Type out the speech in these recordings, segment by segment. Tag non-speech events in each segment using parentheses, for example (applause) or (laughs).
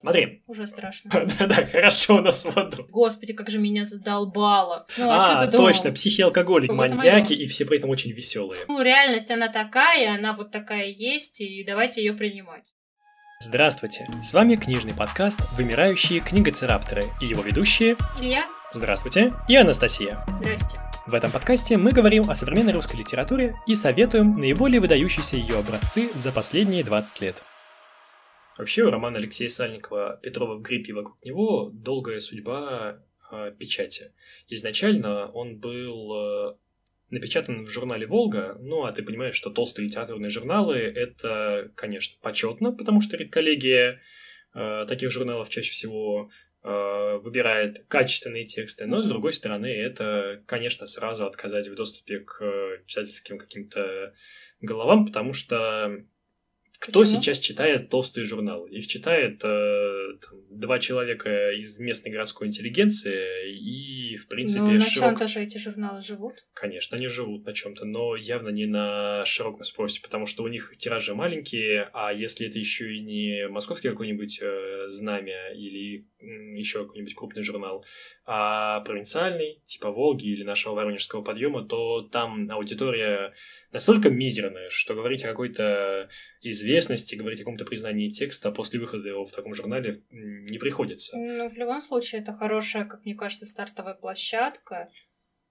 Смотри. Уже страшно. (laughs) Да-да, хорошо у нас воду. Господи, как же меня задолбало. Ну, а, А, что ты думал? точно, психи-алкоголик, Вот это маньяки, и все при этом очень веселые. Ну, реальность, она такая, она вот такая есть, и давайте ее принимать. Здравствуйте, с вами книжный подкаст «Вымирающие книгоцерапторы» и его ведущие Илья, Здравствуйте и Анастасия. здрасте. В этом подкасте мы говорим о современной русской литературе и советуем наиболее выдающиеся ее образцы за последние 20 лет. Вообще, роман Алексея Сальникова «Петрова в гриппе» и вокруг него долгая судьба э, печати. Изначально он был э, напечатан в журнале «Волга», ну, а ты понимаешь, что толстые литературные журналы – это, конечно, почетно, потому что редколлегия э, таких журналов чаще всего э, выбирает качественные тексты, но, с другой стороны, это, конечно, сразу отказать в доступе к э, читательским каким-то головам, потому что кто Почему? сейчас читает толстые журналы? Их читает э, там, два человека из местной городской интеллигенции и, в принципе, ну, на широк- чем-то же эти журналы живут. Конечно, они живут на чем-то, но явно не на широком спросе, потому что у них тиражи маленькие, а если это еще и не московский какой-нибудь э, знамя или еще какой-нибудь крупный журнал, а провинциальный, типа Волги или нашего Воронежского подъема, то там аудитория настолько мизерная, что говорить о какой-то известности, говорить о каком-то признании текста после выхода его в таком журнале не приходится. Ну, в любом случае, это хорошая, как мне кажется, стартовая площадка,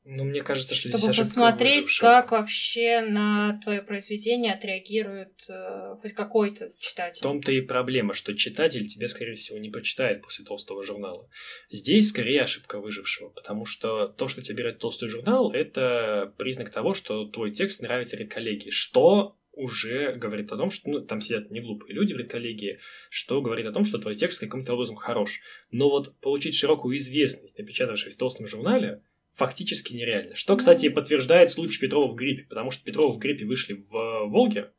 Но мне кажется, что чтобы здесь посмотреть, выжившего. как вообще на твое произведение отреагирует э, хоть какой-то В читатель. том-то и проблема, что читатель тебе, скорее всего, не прочитает после толстого журнала. Здесь скорее ошибка выжившего, потому что то, что тебе берет толстый журнал, это признак того, что твой текст нравится редколлегии, что уже говорит о том, что ну, там сидят не глупые люди в редколлегии, что говорит о том, что твой текст каким-то образом хорош. Но вот получить широкую известность, напечатавшись в толстом журнале, фактически нереально. Что, кстати, подтверждает случай Петрова в гриппе, потому что Петрова в гриппе вышли в Волге,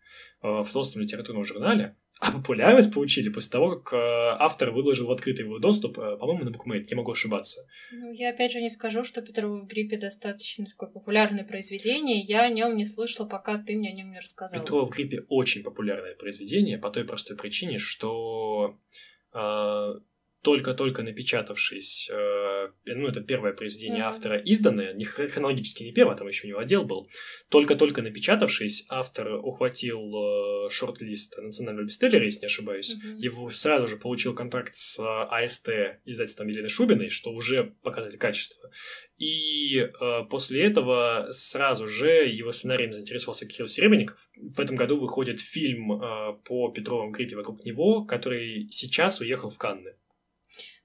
э, в толстом литературном журнале, а популярность получили после того, как э, автор выложил в открытый его доступ, э, по-моему, на букмейт, не могу ошибаться. Ну, я опять же не скажу, что Петрова в гриппе достаточно такое популярное произведение. Я о нем не слышала, пока ты мне о нем не рассказал. Петрова в гриппе очень популярное произведение по той простой причине, что э, только-только напечатавшись, э, ну, это первое произведение Мгм. автора изданное, не хр- хронологически не первое, там еще у него отдел был, только-только напечатавшись, автор ухватил э, шорт-лист национального бестселлера, если не ошибаюсь, Мгм. его сразу же получил контракт с э, АСТ, издательством Елены Шубиной, что уже показатель качества. И э, после этого сразу же его сценарием заинтересовался Кирилл Серебренников. В этом году выходит фильм э, по Петровым гриппе вокруг него, который сейчас уехал в Канны.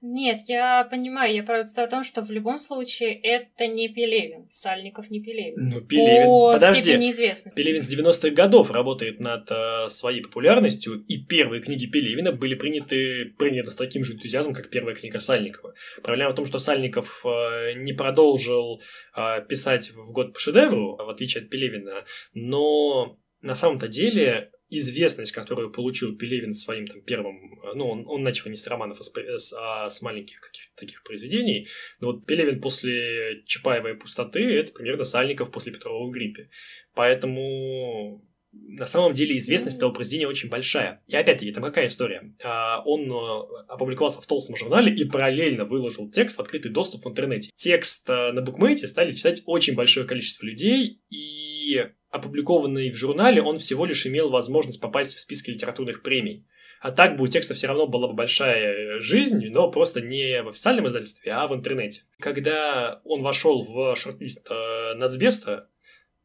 Нет, я понимаю, я просто о том, что в любом случае это не Пелевин. Сальников не Пелевин. Ну, Пелевин, По подожди. степени известности. Пелевин с 90-х годов работает над э, своей популярностью, и первые книги Пелевина были приняты, приняты с таким же энтузиазмом, как первая книга Сальникова. Проблема в том, что Сальников э, не продолжил э, писать в год по шедевру, в отличие от Пелевина, но на самом-то деле известность, которую получил Пелевин своим там первым, э, ну, он, он начал не с романов, а с, пр- с- а с маленьких каких-то таких произведений, но вот Пелевин после Чапаева и пустоты это примерно Сальников после Петрова в гриппе. Поэтому на самом деле известность этого произведения очень большая. И опять-таки, там какая история? А, Он э, опубликовался в толстом журнале и параллельно выложил текст в открытый доступ в интернете. Текст э, на букмейте стали читать очень большое количество людей, и опубликованный в журнале он всего лишь имел возможность попасть в списки литературных премий. А так бы у текста все равно была бы большая жизнь, но просто не в официальном издательстве, а в интернете. Когда он вошел в шорт-лист э, Нацбеста,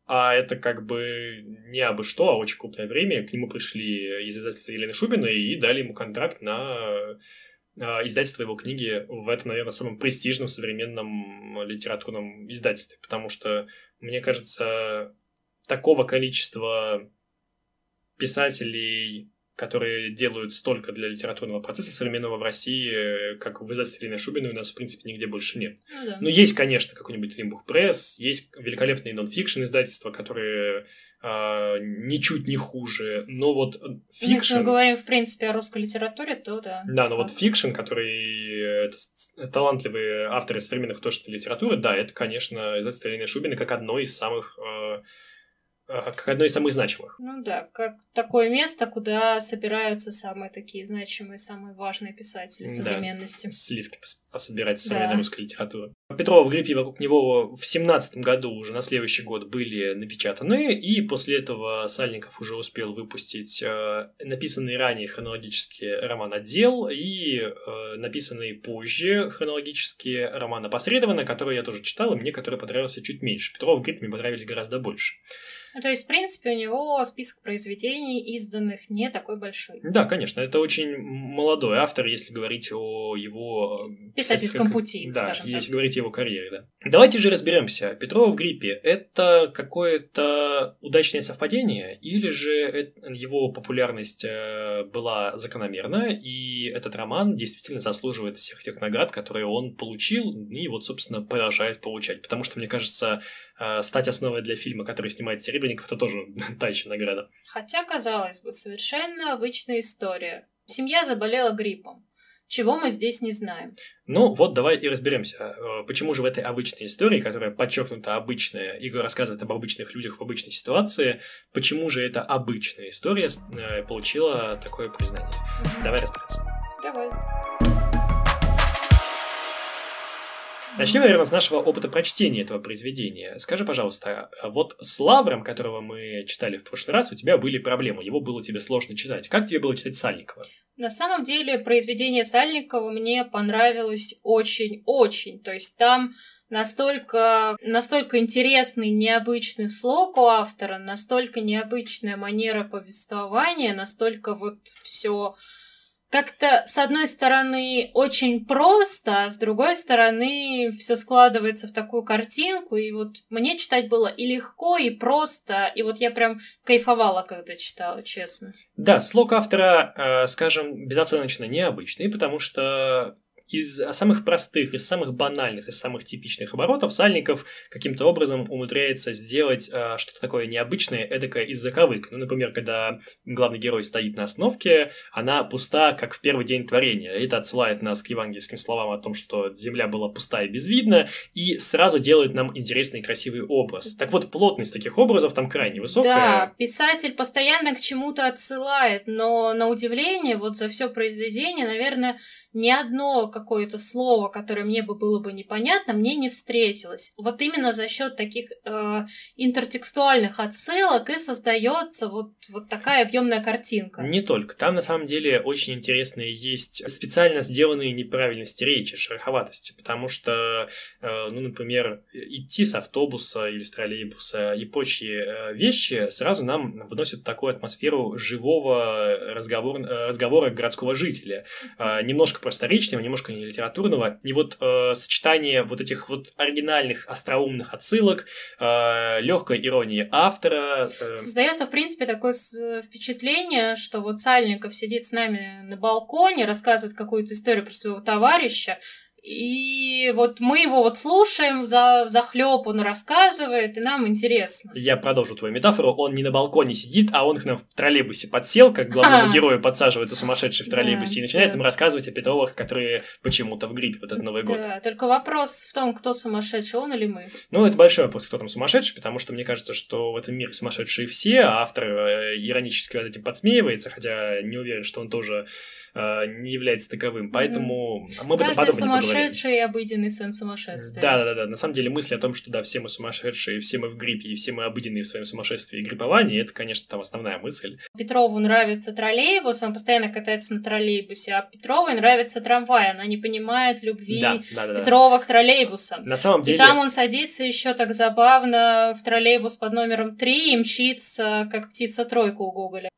а это как бы не абы что, а очень крупное время, к нему пришли из издательства Елены Шубиной и дали ему контракт на э, издательство его книги в этом, наверное, самом престижном современном литературном издательстве, потому что, мне кажется, такого количества писателей, которые делают столько для литературного процесса современного в России, э, как в издательстве Елены Шубиной, у нас, в принципе, нигде больше нет. Ну да. Ну, есть, конечно, какой-нибудь Лимбус Пресс, есть великолепные нон-фикшн издательства, которые а, ничуть не хуже, но вот э, Ну, Если fiction... мы говорим, в принципе, о русской литературе, то да. Да, но вот fiction, который э, это с- талантливые авторы современной художественной литературы, да, это, конечно, издательство Елены Шубиной как одно из самых э, как одно из самых значимых. Ну да, как такое место, куда собираются самые такие значимые, самые важные писатели современности. Да, сливки пособирать современной да. русской литературы. Петрова в гриппе вокруг него в семнадцатом году уже на следующий год были напечатаны, и после этого Сальников уже успел выпустить э, написанный ранее хронологический роман «Отдел» и э, написанный позже хронологический роман «Опосредованно», который я тоже читал, и мне который понравился чуть меньше. Петрова в гриппе мне понравились гораздо больше. Ну, то есть, в принципе, у него список произведений, изданных, не такой большой. Да, конечно, это очень молодой автор, если говорить о его... Э, Писательском пути, Да, если так. говорить о его карьере, да. Давайте же разберемся. Петрова в гриппе – это какое-то удачное совпадение, или же его популярность э, была закономерна, и этот роман действительно заслуживает всех тех наград, которые он получил, и вот, собственно, продолжает получать. Потому что, мне кажется, стать основой для фильма, который снимает Серебренников, это тоже (laughs) та еще награда. Хотя, казалось бы, совершенно обычная история. Семья заболела гриппом. Чего мы здесь не знаем? Ну, вот давай и разберемся, э, почему же в этой обычной истории, которая подчеркнута обычная, Игорь рассказывает об обычных людях в обычной ситуации, почему же эта обычная история э, получила такое признание? Давай разбираться. Давай. Начнем, наверное, с нашего опыта прочтения этого произведения. Скажи, пожалуйста, вот с Лавром, которого мы читали в прошлый раз, у тебя были проблемы, его было тебе сложно читать. Как тебе было читать Сальникова? На самом деле, произведение Сальникова мне понравилось очень-очень. То есть там настолько, настолько интересный, необычный слог у автора, настолько необычная манера повествования, настолько вот все как-то, с одной стороны, очень просто, а с другой стороны, все складывается в такую картинку, и вот мне читать было и легко, и просто, и вот я прям кайфовала, когда читала, честно. Да, слог автора, э, скажем, безоценочно необычный, потому что из самых простых, из самых банальных, из самых типичных оборотов Сальников каким-то образом умудряется сделать э, что-то такое необычное, эдакое из заковык. Ну, например, когда главный герой стоит на остановке, она пуста, как в первый день творения. Это отсылает нас к евангельским словам о том, что земля была пуста и безвидна, и сразу делает нам интересный и красивый образ. Так вот, плотность таких образов там крайне высокая. Да, писатель постоянно к чему-то отсылает, но на удивление, вот за все произведение, наверное, ни одно какое-то слово, которое мне бы было бы непонятно, мне не встретилось. Вот именно за счет таких э, интертекстуальных отсылок и создается вот, вот такая объемная картинка. Не только. Там на самом деле очень интересные есть специально сделанные неправильности речи, шероховатости, потому что, э, ну, например, идти с автобуса или с троллейбуса и прочие э, вещи сразу нам вносят такую атмосферу живого разговор, э, разговора городского жителя. Э, немножко немножко просторечного, немножко не литературного. И вот э, сочетание вот этих вот оригинальных остроумных отсылок, э, легкой иронии автора. Э... Создается, в принципе, такое впечатление, что вот Сальников сидит с нами на балконе, рассказывает какую-то историю про своего товарища, и вот мы его вот слушаем за, за хлеб, он рассказывает, и нам интересно. Я продолжу твою метафору. Он не на балконе сидит, а он к нам в троллейбусе подсел, как главному герою подсаживается сумасшедший в троллейбусе, да, и начинает да. нам рассказывать о Петровых, которые почему-то в гриппе в этот Новый год. Да, только вопрос в том, кто сумасшедший, он или мы. Ну, это большой вопрос, кто там сумасшедший, потому что мне кажется, что в этом мире сумасшедшие все, а автор э, иронически над этим подсмеивается, хотя не уверен, что он тоже э, не является таковым. Поэтому mm. мы об этом подробнее поговорим сумасшедший и обыденный своим сумасшествием. Да, да, да, На самом деле мысль о том, что да, все мы сумасшедшие, все мы в гриппе, и все мы обыденные в своем сумасшествии и грипповании, это, конечно, там основная мысль. Петрову нравится троллейбус, он постоянно катается на троллейбусе, а Петровой нравится трамвай, она не понимает любви да, да, да, Петрова да. к троллейбусам. На самом деле... И там он садится еще так забавно в троллейбус под номером 3 и мчится, как птица тройку у Гоголя.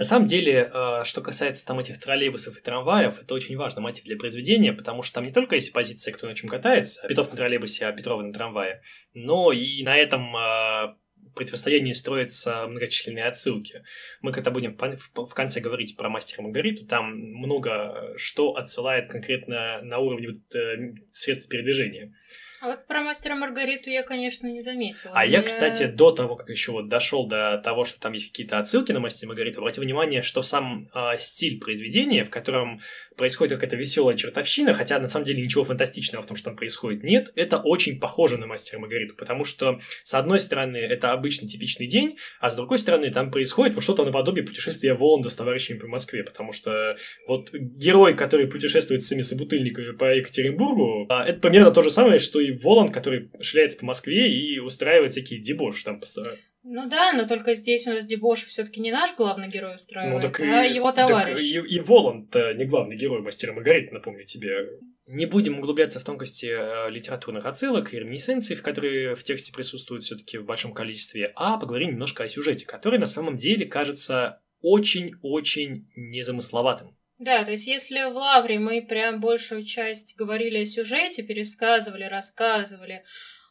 На самом деле, э, что касается там этих троллейбусов и трамваев, это очень важный мотив для произведения, потому что там не только есть позиция, кто на чем катается, Петров на троллейбусе, а Петрова на трамвае, но и на этом э, противостоянии строятся многочисленные отсылки. Мы когда будем в конце говорить про мастера Маргариту, там много что отсылает конкретно на уровне э, средств передвижения. А вот про мастера Маргариту я, конечно, не заметила. А я, кстати, до того, как еще вот дошел до того, что там есть какие-то отсылки на мастера Маргариту, обратил внимание, что сам э, стиль произведения, в котором происходит какая-то веселая чертовщина, хотя на самом деле ничего фантастичного в том, что там происходит, нет, это очень похоже на мастера Маргариту, потому что, с одной стороны, это обычный типичный день, а с другой стороны, там происходит вот что-то наподобие путешествия Воланда с товарищами по Москве, потому что вот герой, который путешествует с своими собутыльниками по Екатеринбургу, а, это примерно то же самое, что и Воланд, который шляется по Москве и устраивает всякие дебоши там постоянно. Ну да, но только здесь у нас дебош все-таки не наш главный герой устраивает, ну, так а и, его товарищ. Так и, и Воланд не главный герой мастера Маргариты, напомню тебе. Не будем углубляться в тонкости э, литературных отсылок и реминесценций, в которые в тексте присутствуют все-таки в большом количестве, а поговорим немножко о сюжете, который на самом деле кажется очень-очень незамысловатым. Да, то есть если в Лавре мы прям большую часть говорили о сюжете, пересказывали, рассказывали,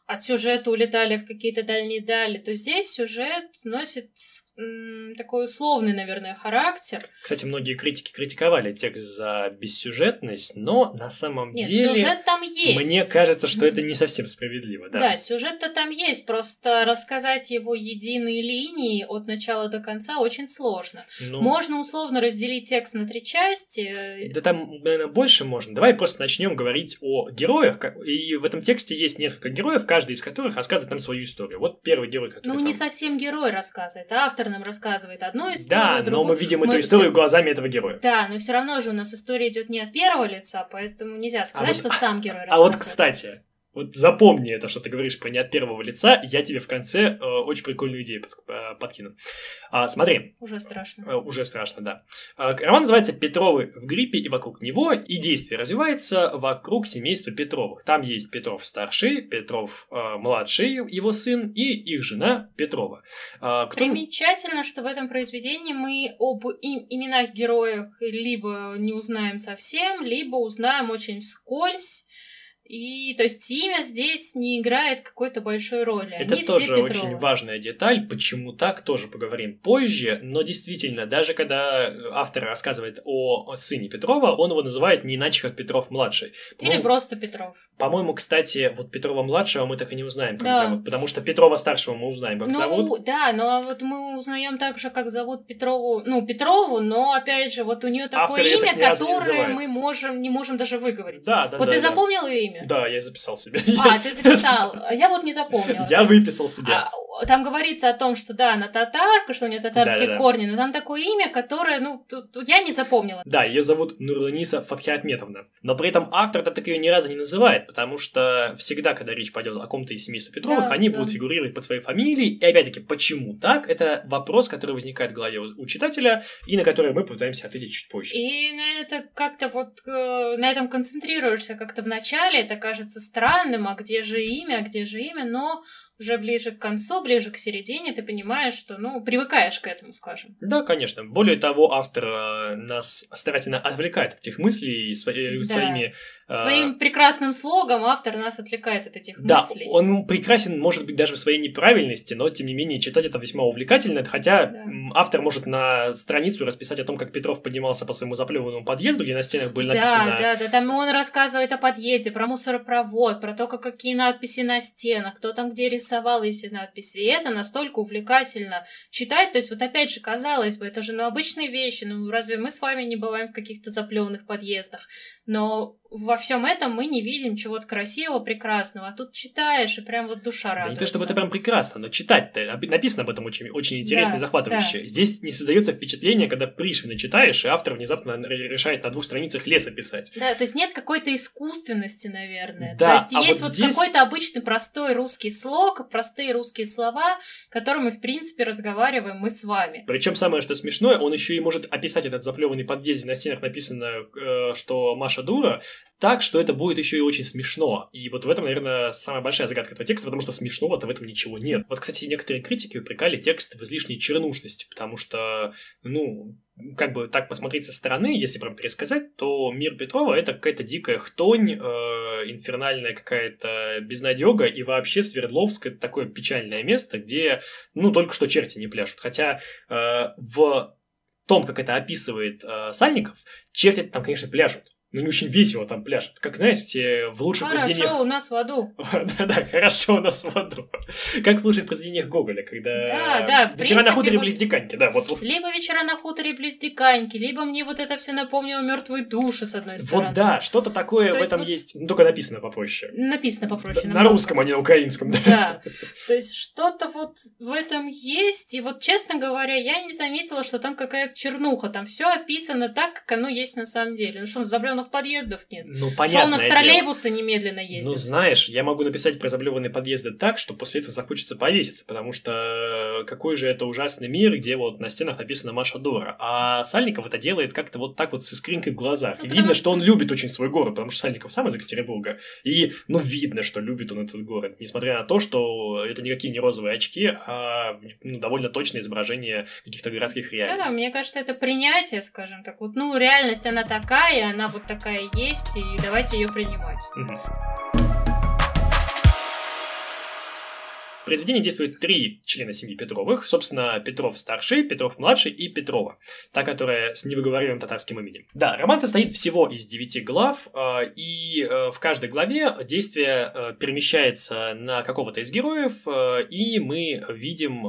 от сюжета улетали в какие-то дальние дали, то здесь сюжет носит такой условный, наверное, характер. Кстати, многие критики критиковали текст за бессюжетность, но на самом Нет, деле... сюжет там есть. Мне кажется, что это не совсем справедливо, да. Да, сюжет-то там есть, просто рассказать его единой линии от начала до конца очень сложно. Ну... Можно условно разделить текст на три части. Да там, наверное, больше можно. Давай просто начнем говорить о героях. И в этом тексте есть несколько героев, каждый из которых рассказывает нам свою историю. Вот первый герой, который... Ну, там... не совсем герой рассказывает, а автор нам рассказывает одну историю, Да, другую. но мы видим мы... эту историю глазами этого героя. Да, но все равно же у нас история идет не от первого лица, поэтому нельзя сказать, а вот... что сам герой рассказывает. А вот, кстати, вот запомни это, что ты говоришь про не от первого лица, я тебе в конце э, очень прикольную идею под, э, подкину. А, смотри. Уже страшно. Э, уже страшно, да. А, роман называется «Петровы в гриппе» и вокруг него, и действие развивается вокруг семейства Петровых. Там есть Петров старший, Петров э, младший, его сын, и их жена Петрова. А, кто... Примечательно, что в этом произведении мы об им, именах героев либо не узнаем совсем, либо узнаем очень вскользь, и то есть имя здесь не играет какой-то большой роли. Это Они тоже все очень важная деталь. Почему так, тоже поговорим позже. Но действительно, даже когда автор рассказывает о сыне Петрова, он его называет не иначе, как Петров младший. Или просто Петров. По-моему, кстати, вот Петрова младшего мы так и не узнаем, как да. зовут. Потому что Петрова старшего мы узнаем, как ну, зовут. Да, но вот мы узнаем также, как зовут Петрову, ну, Петрову, но опять же, вот у нее такое Авторы имя, которое мы можем, не можем даже выговорить. Да, да. Вот да, ты да. запомнил ее имя? Да, я записал себе. А, ты (laughs) записал. Я вот не запомнила. Я выписал себе. Там говорится о том, что да, она татарка, что у нее татарские да, да, корни, но там такое имя, которое, ну, тут, тут я не запомнила. Да, ее зовут Нурланиса Фатхиатметовна. Но при этом автор так ее ни разу не называет, потому что всегда, когда речь пойдет о ком-то из семейства Петровых, да, они да. будут фигурировать под своей фамилией. И опять-таки, почему так? Это вопрос, который возникает в голове у читателя, и на который мы пытаемся ответить чуть позже. И на это как-то вот э, на этом концентрируешься как-то в начале, это кажется странным, а где же имя, а где же имя, но уже ближе к концу, ближе к середине, ты понимаешь, что, ну, привыкаешь к этому, скажем. Да, конечно. Более того, автор э, нас старательно отвлекает от этих мыслей свои, да. своими Своим прекрасным слогом автор нас отвлекает от этих да, мыслей. Да, он прекрасен, может быть, даже в своей неправильности, но, тем не менее, читать это весьма увлекательно, хотя да. автор может на страницу расписать о том, как Петров поднимался по своему заплеванному подъезду, где на стенах были написаны... Да, да, да, там он рассказывает о подъезде, про мусоропровод, про то, как, какие надписи на стенах, кто там где рисовал эти надписи, и это настолько увлекательно читать, то есть вот опять же, казалось бы, это же ну обычные вещи, ну разве мы с вами не бываем в каких-то заплеванных подъездах, но во всем этом мы не видим чего-то красивого, прекрасного. А тут читаешь, и прям вот душа радуется. Да не то, чтобы это прям прекрасно, но читать-то написано об этом очень, очень интересно да, и захватывающе. Да. Здесь не создается впечатление, когда Пришвина читаешь, и автор внезапно решает на двух страницах леса писать. Да, то есть нет какой-то искусственности, наверное. Да, то есть а есть вот, вот здесь... какой-то обычный простой русский слог, простые русские слова, которыми, в принципе, разговариваем мы с вами. Причем самое, что смешное, он еще и может описать этот заплеванный подъезд, на стенах написано, э, что Маша дура, так, что это будет еще и очень смешно. И вот в этом, наверное, самая большая загадка этого текста, потому что смешного-то в этом ничего нет. Вот, кстати, некоторые критики упрекали текст в излишней чернушности, потому что, ну, как бы так посмотреть со стороны, если прям пересказать, то мир Петрова это какая-то дикая хтонь, э, инфернальная какая-то безнадега, и вообще Свердловск это такое печальное место, где, ну, только что черти не пляшут. Хотя э, в том, как это описывает э, Сальников, черти там, конечно, пляшут. Ну, не очень весело там пляшут. Как, знаете, в лучших Хорошо, произведениях... у нас в аду. (laughs) Да-да, хорошо у нас в аду. Как в лучших произведениях Гоголя, когда... Да, да, Вечера на хуторе вот- близ Диканьки, да, вот, вот. Либо вечера на хуторе близ Диканьки, либо мне вот это все напомнило мертвые души, с одной стороны. Вот да, что-то такое То в этом вот- есть, ну, только написано попроще. Написано попроще. На намного. русском, а не на украинском, да. Да. (laughs) То есть что-то вот в этом есть. И вот, честно говоря, я не заметила, что там какая-то чернуха. Там все описано так, как оно есть на самом деле. Ну что, у нас заблённых подъездов нет? Ну, Что у понятно. нас троллейбусы немедленно ездят? Ну, знаешь, я могу написать про заблеванные подъезды так, что после этого захочется повеситься, потому что какой же это ужасный мир, где вот на стенах написано Маша Дора. А Сальников это делает как-то вот так вот с искринкой в глазах. Ну, и видно, что- что он любит очень свой город, потому что Сальников сам из Екатеринбурга. И, ну, видно, что любит он этот город, несмотря на то, что это никакие не розовые очки, а ну, довольно точное изображение каких-то городских реалий. Да, да, мне кажется, это принятие, скажем так. Вот, ну, реальность, она такая, она вот такая есть, и давайте ее принимать. В произведении действует три члена семьи Петровых. Собственно, Петров старший, Петров младший и Петрова. Та, которая с невыговоримым татарским именем. Да, роман состоит всего из девяти глав, э, и э, в каждой главе действие э, перемещается на какого-то из героев, и мы видим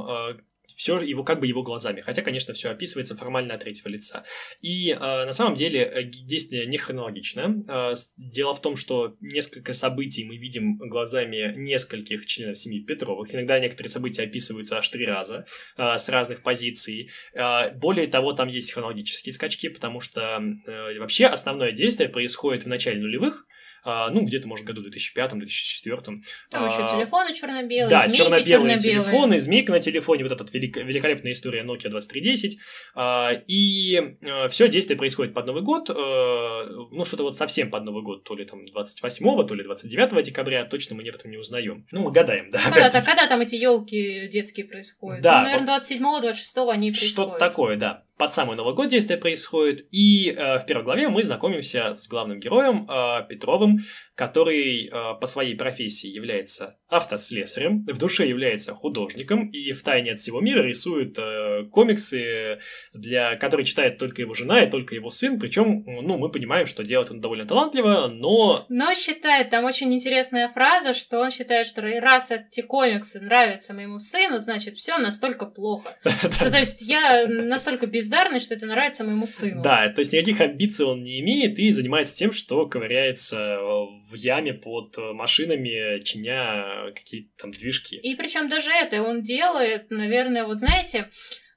все его как бы его глазами, хотя, конечно, все описывается формально от третьего лица. И э, на самом деле э, действие не хронологичное. Э, дело в том, что несколько событий мы видим глазами нескольких членов семьи Петровых. Иногда некоторые события описываются аж три раза э, с разных позиций. Э, более того, там есть хронологические скачки, потому что э, вообще основное действие происходит в начале нулевых, ну, где-то, может, году 2005-2004. Там еще А, телефоны черно-белые, да, змейки черно-белые черно-белые. телефоны, змейка на телефоне, вот эта велик- великолепная история Nokia 2310. А, и все действие происходит под Новый год, э, ну, что-то вот совсем под Новый год, то ли там 28 то ли 29 декабря, точно мы об этом не узнаем. Ну, мы гадаем, да. Когда, когда там эти елки детские происходят? Да, ну, наверное, 27-го, 26-го они происходят. Что-то такое, да. Под самый Новый год действие происходит. И э, в первой главе мы знакомимся с главным героем э, Петровым, который э, по своей профессии является автослесарем, в душе является художником и в тайне от всего мира рисует э, комиксы, для которые читает только его жена и только его сын. Причем, ну, мы понимаем, что делает он довольно талантливо, но Но считает, там очень интересная фраза, что он считает, что раз эти комиксы нравятся моему сыну, значит, все настолько плохо. (laughs) То есть я настолько бездарный, что это нравится моему сыну. Да, то есть никаких амбиций он не имеет и занимается тем, что ковыряется э, в яме под э, машинами, чиня какие-то там движки. И причем даже это он делает, наверное, вот знаете,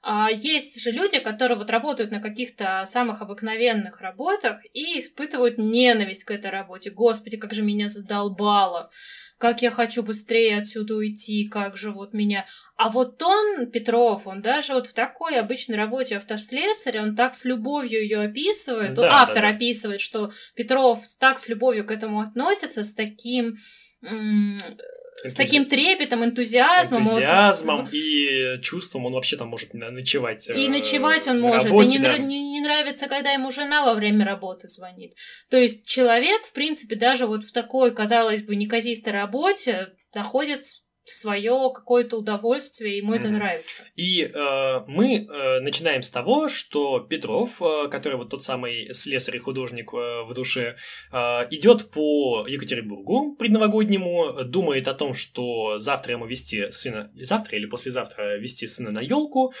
а, есть же люди, которые вот работают на каких-то самых обыкновенных работах и испытывают ненависть к этой работе. Господи, как же меня задолбало. Как я хочу быстрее отсюда уйти, как же вот меня... А вот он, Петров, он даже вот в такой обычной работе автослесаря, он так с любовью ее описывает, Да, автор да, да. описывает, что Петров так с любовью к этому относится, с таким... с таким трепетом, энтузиазмом. вот, энтузиазмом и чувством он вообще там может ночевать. и э, ночевать он на может. работе, и не, да. не- не нравится, когда ему жена во время работы звонит. То есть человек, в принципе, даже вот в такой, казалось бы, неказистой работе находит свое какое-то удовольствие, ему это Мгм. нравится. И э, мы э, начинаем с того, что Петров, э, который вот тот самый слесарь и художник э, в душе, э, идет по Екатеринбургу предновогоднему, думает о том, что завтра ему вести сына, завтра или послезавтра вести сына на елку,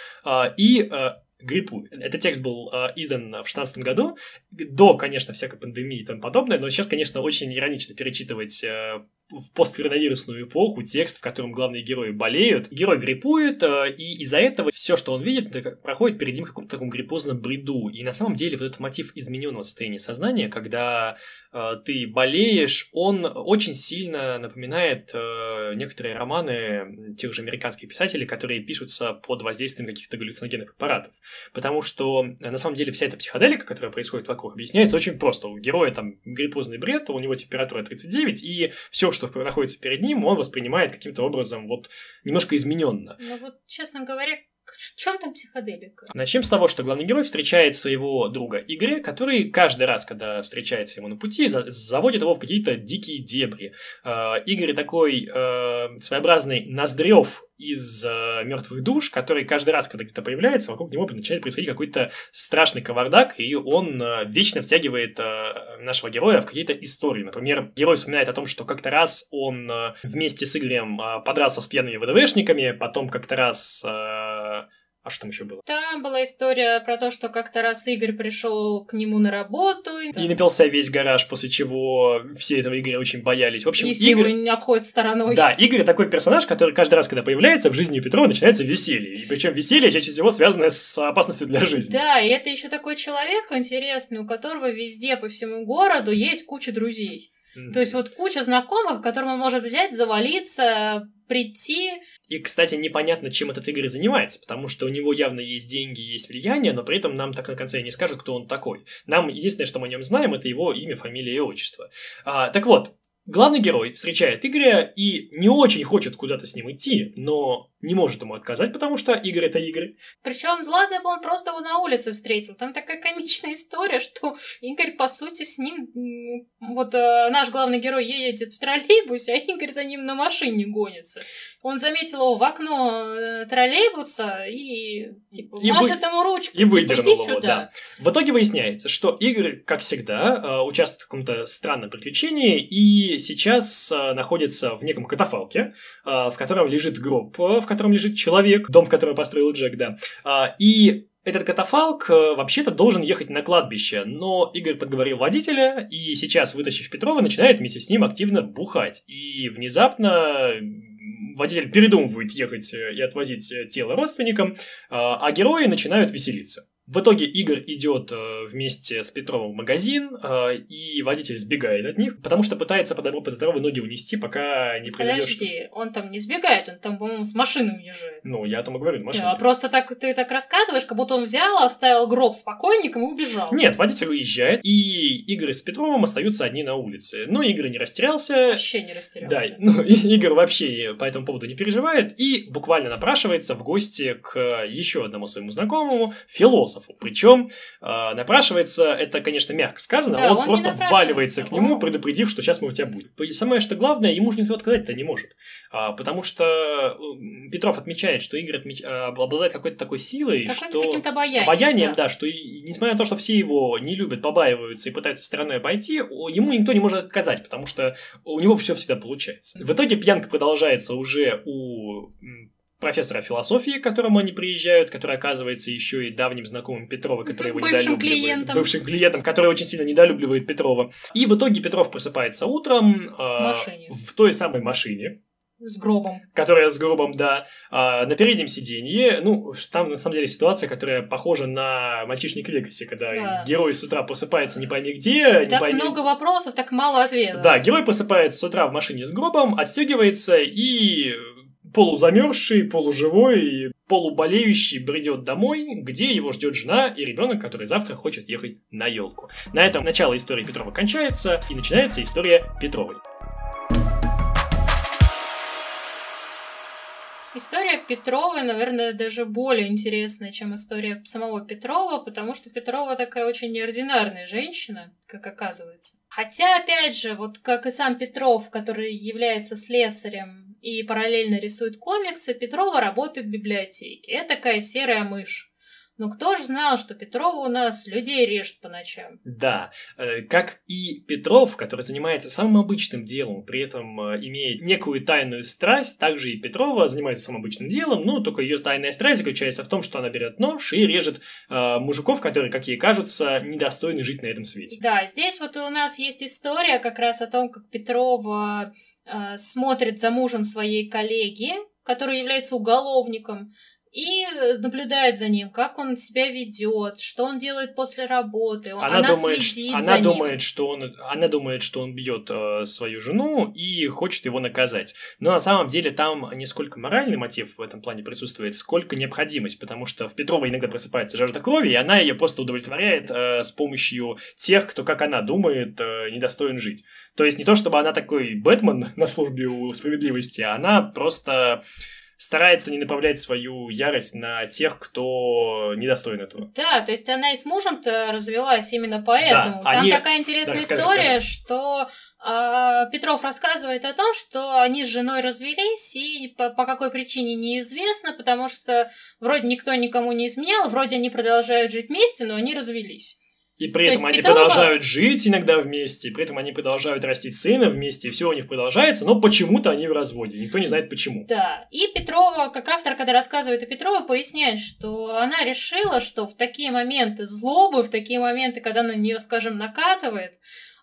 и э, гриппу. Этот текст был э, издан в 16 году, до, конечно, всякой пандемии и тому подобное, но сейчас, конечно, очень иронично перечитывать э, в посткоронавирусную эпоху текст, в котором главные герои болеют. Герой гриппует, э, и из-за этого все, что он видит, проходит перед ним каком-то таком гриппозном бреду. И на самом деле вот этот мотив измененного состояния сознания, когда э, ты болеешь, он очень сильно напоминает э, некоторые романы тех же американских писателей, которые пишутся под воздействием каких-то галлюциногенных препаратов. Потому что э, на самом деле вся эта психоделика, которая происходит вокруг, объясняется очень просто. У героя там гриппозный бред, у него температура 39, и все, что находится перед ним, он воспринимает каким-то образом вот немножко измененно. Но вот, честно говоря, в чем там психоделика? Начнем с того, что главный герой встречает своего друга Игоря, который каждый раз, когда встречается ему на пути, за- заводит его в какие-то дикие дебри. Э, Игорь такой э, своеобразный Ноздрев из э, мертвых душ, который каждый раз, когда где-то появляется, вокруг него начинает происходить какой-то страшный кавардак, и он э, вечно втягивает э, нашего героя в какие-то истории. Например, герой вспоминает о том, что как-то раз он э, вместе с Игорем э, подрался с пьяными ВДВшниками, потом как-то раз... Э, а что там еще было? Там была история про то, что как-то раз Игорь пришел к нему на работу. И, и напился весь гараж, после чего все этого Игоря очень боялись. В общем, и все Игорь... его обходят стороной. Да, Игорь такой персонаж, который каждый раз, когда появляется, в жизни у Петрова начинается веселье. И причем веселье чаще всего связанное с опасностью для жизни. Да, и это еще такой человек интересный, у которого везде по всему городу есть куча друзей. Mm-hmm. То есть вот куча знакомых, которым он может взять, завалиться, прийти. И, кстати, непонятно, чем этот Игорь занимается, потому что у него явно есть деньги, есть влияние, но при этом нам так на конце не скажут, кто он такой. Нам единственное, что мы о нем знаем, это его имя, фамилия и отчество. А, так вот, главный герой встречает Игоря и не очень хочет куда-то с ним идти, но не может ему отказать, потому что Игорь это Игорь. Причем Златный он просто его на улице встретил. Там такая комичная история, что Игорь, по сути, с ним... Вот э, наш главный герой едет в троллейбусе, а Игорь за ним на машине гонится. Он заметил его в окно э, троллейбуса и, типа, и машет вы... ему ручкой. И типа, выдернул его, сюда. да. В итоге выясняется, что Игорь, как всегда, э, участвует в каком-то странном приключении и сейчас э, находится в неком катафалке, в котором лежит гроб, в котором лежит человек, дом, который построил Джек, да. А, и этот катафалк э, вообще-то должен ехать на кладбище, но Игорь подговорил водителя, и сейчас, вытащив Петрова, начинает вместе с ним активно бухать. И внезапно водитель передумывает ехать э, и отвозить э, тело родственникам, а, а герои начинают веселиться. В итоге Игорь идет э, вместе с Петровым в магазин, э, и водитель сбегает от них, потому что пытается по добру, по здоровой ноги унести, пока не произойдет... Подожди, он там не сбегает, он там, по-моему, с машины уезжает. Ну, я о том и говорю, машина. Да, просто так ты так рассказываешь, как будто он взял, оставил гроб с покойником и убежал. Нет, водитель уезжает, и Игорь с Петровым остаются одни на улице. Но Игорь не растерялся. Вообще не растерялся. Да, ну, (laughs) Игорь вообще по этому поводу не переживает, и буквально напрашивается в гости к еще одному своему знакомому, философу философу. Причем э, напрашивается, это, конечно, мягко сказано, да, он, он просто вваливается к нему, предупредив, что сейчас мы у тебя будем. Самое что главное, ему же никто отказать-то не может. А, потому что Петров отмечает, что Игорь отмеч... А, обладает какой-то такой силой, что... каким-то обаянием. Обаянием, да. да, что и, несмотря на то, что все его не любят, побаиваются и пытаются стороной обойти, ему никто не может отказать, потому что у него все всегда получается. В итоге пьянка продолжается уже у профессора философии, к которому они приезжают, который оказывается еще и давним знакомым Петрова, который его бывшим недолюбливает. Клиентом. Бывшим клиентом, который очень сильно недолюбливает Петрова. И в итоге Петров просыпается утром в, э, в той самой машине, с гробом. Которая с гробом, да. А, на переднем сиденье, ну, там на самом деле ситуация, которая похожа на мальчишник Вегасе, когда да. герой с утра просыпается не пойми где. Так не пойми... много вопросов, так мало ответов. Да, герой просыпается с утра в машине с гробом, отстегивается и полузамерзший, полуживой, полуболеющий бредет домой, где его ждет жена и ребенок, который завтра хочет ехать на елку. На этом начало истории Петрова кончается, и начинается история Петровой. История Петрова, наверное, даже более интересная, чем история самого Петрова, потому что Петрова такая очень неординарная женщина, как оказывается. Хотя, опять же, вот как и сам Петров, который является слесарем и параллельно рисует комиксы, Петрова работает в библиотеке. Это такая серая мышь. Но кто же знал, что Петрова у нас людей режет по ночам? Да, э, как и Петров, который занимается самым обычным делом, при этом э, имеет некую тайную страсть, также и Петрова занимается самым обычным делом, но только ее тайная страсть заключается в том, что она берет нож и режет э, мужиков, которые, как ей кажутся, недостойны жить на этом свете. Да, здесь вот у нас есть история как раз о том, как Петрова э, смотрит за мужем своей коллеги, который является уголовником, и наблюдает за ним, как он себя ведет, что он делает после работы. Она, она думает, следит она за думает, ним. что он, она думает, что он бьет э, свою жену и хочет его наказать. Но на самом деле там не сколько моральный мотив в этом плане присутствует, сколько необходимость, потому что в Петрова иногда просыпается жажда крови, и она ее просто удовлетворяет э, с помощью тех, кто, как она думает, э, недостоин жить. То есть не то, чтобы она такой Бэтмен (laughs) на службе у справедливости, она просто старается не направлять свою ярость на тех, кто недостоин этого. Да, то есть она и с мужем-то развелась именно поэтому. Да, Там они... такая интересная да, история, скажи. что э, Петров рассказывает о том, что они с женой развелись, и по, по какой причине неизвестно, потому что вроде никто никому не изменял, вроде они продолжают жить вместе, но они развелись. И при То этом они Петрова... продолжают жить иногда вместе, и при этом они продолжают растить сына вместе, и все у них продолжается, но почему-то они в разводе. Никто не знает почему. Да. И Петрова, как автор, когда рассказывает о Петрова, поясняет, что она решила, что в такие моменты злобы, в такие моменты, когда на нее, скажем, накатывает,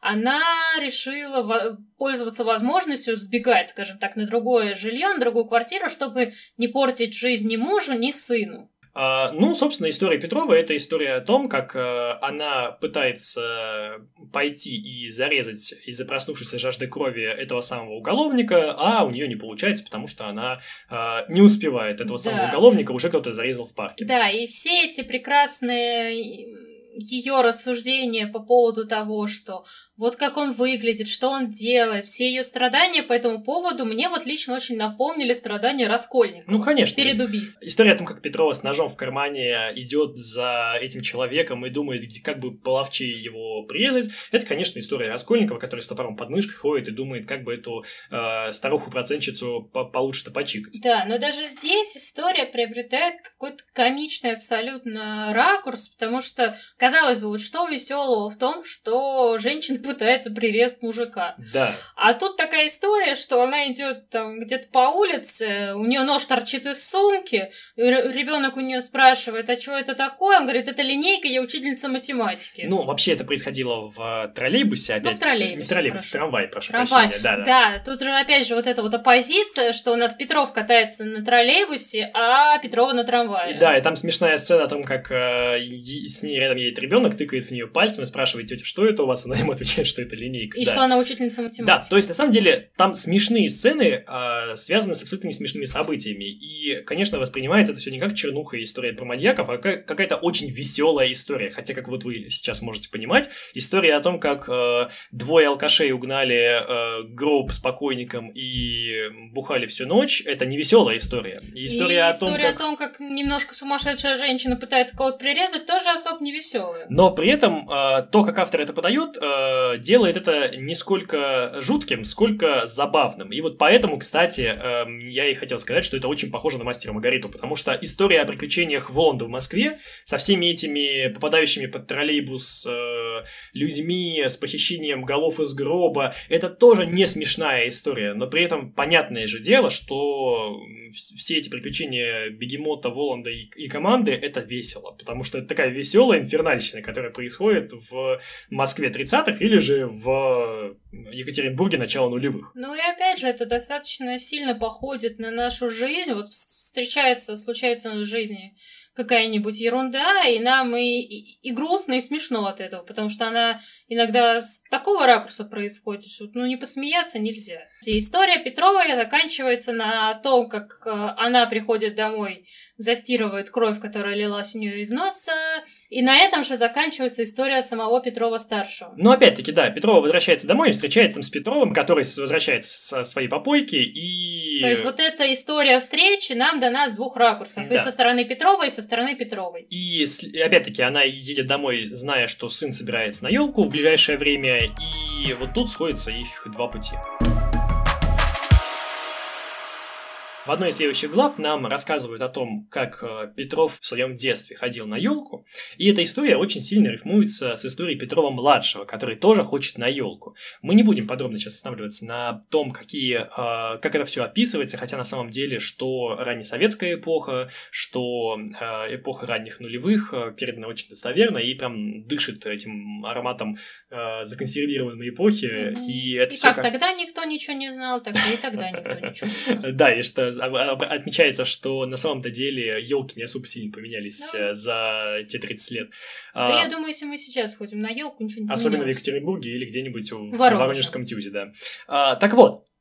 она решила пользоваться возможностью сбегать, скажем так, на другое жилье, на другую квартиру, чтобы не портить жизнь ни мужу, ни сыну. А, ну, собственно, история Петрова – это история о том, как э, она пытается пойти и зарезать из-за проснувшейся жажды крови этого самого уголовника, а у нее не получается, потому что она а, не успевает этого да. самого уголовника, уже кто-то зарезал в парке. Да, и все эти прекрасные ее рассуждения по поводу того, что вот как он выглядит, что он делает, все ее страдания по этому поводу мне вот лично очень напомнили страдания Раскольникова. Ну, конечно. Перед убийством. История о том, как Петрова с ножом в кармане идет за этим человеком и думает, как бы половче его прирезать, это, конечно, история Раскольникова, который с топором под мышкой ходит и думает, как бы эту э, старуху-процентщицу получше-то почикать. Да, но даже здесь история приобретает какой-то комичный абсолютно ракурс, потому что, казалось бы, вот что веселого в том, что женщина пытается прирезать мужика. Да. А тут такая история, что она идет там где-то по улице, у нее нож торчит из сумки, ребенок у нее спрашивает, а что это такое? Он говорит, это линейка, я учительница математики. Ну, вообще это происходило в троллейбусе, опять. Ну, в троллейбусе. В троллейбусе, в трамвае, прошу Трамвай. прощения. Да, да. да, тут же опять же вот эта вот оппозиция, что у нас Петров катается на троллейбусе, а Петрова на трамвае. Да, и там смешная сцена о том, как э, с ней рядом едет ребенок, тыкает в нее пальцем и спрашивает, тетя, что это у вас? Она ему отвечает, что это линейка. И да. что она учительница математики. Да, то есть, на самом деле, там смешные сцены э, связаны с абсолютно не смешными событиями. И, конечно, воспринимается это все не как чернуха и история про маньяков, а как какая-то очень веселая история. Хотя, как вот вы сейчас можете понимать, история о том, как э, двое алкашей угнали э, гроб с покойником и бухали всю ночь, это не веселая история. И история, и о, том, история как... о том, как немножко сумасшедшая женщина пытается кого-то прирезать, тоже особо не веселая. Но при этом э, то, как автор это подает, э, делает это не сколько жутким, сколько забавным. И вот поэтому, кстати, э, я и хотел сказать, что это очень похоже на «Мастера Маргариту», потому что история о приключениях Воланда в Москве со всеми этими попадающими под троллейбус э, людьми, с похищением голов из гроба, это тоже не смешная история, но при этом понятное же дело, что все эти приключения Бегемота, Воланда и, и команды это весело, потому что это такая веселая инфернальщина, которая происходит в Москве 30-х или же в Екатеринбурге начала нулевых. Ну и опять же, это достаточно сильно походит на нашу жизнь. Вот встречается, случается в жизни какая-нибудь ерунда, и нам и, и, и грустно, и смешно от этого, потому что она иногда с такого ракурса происходит, что ну не посмеяться нельзя. И история Петровой заканчивается на том, как э, она приходит домой, застирывает кровь, которая лилась у нее из носа, и на этом же заканчивается история самого Петрова-старшего. Ну, опять-таки, да, Петрова возвращается домой и встречается там с Петровым, который возвращается со своей попойки, и... То есть вот эта история встречи нам дана с двух ракурсов, да. и со стороны Петрова, и со стороны Петровой. И, опять-таки, она едет домой, зная, что сын собирается на елку в ближайшее время, и вот тут сходятся их два пути. В одной из следующих глав нам рассказывают о том, как э, Петров в своем детстве ходил на елку, и эта история очень сильно рифмуется с историей Петрова-младшего, который тоже хочет на елку. Мы не будем подробно сейчас останавливаться на том, какие, э, как это все описывается, хотя на самом деле, что раннесоветская эпоха, что э, эпоха ранних нулевых передана очень достоверно и прям дышит этим ароматом законсервированной эпохи. Mm-hmm. И, это и как, как тогда никто ничего не знал, так и тогда никто ничего не знал. (laughs) Да, и что отмечается, что на самом-то деле елки не особо сильно поменялись да. Э, за те 30 лет. Да а, я думаю, если мы сейчас ходим на елку, ничего не Особенно в Екатеринбурге или где-нибудь в, Воронежском Тюзе, да. А, так вот, А,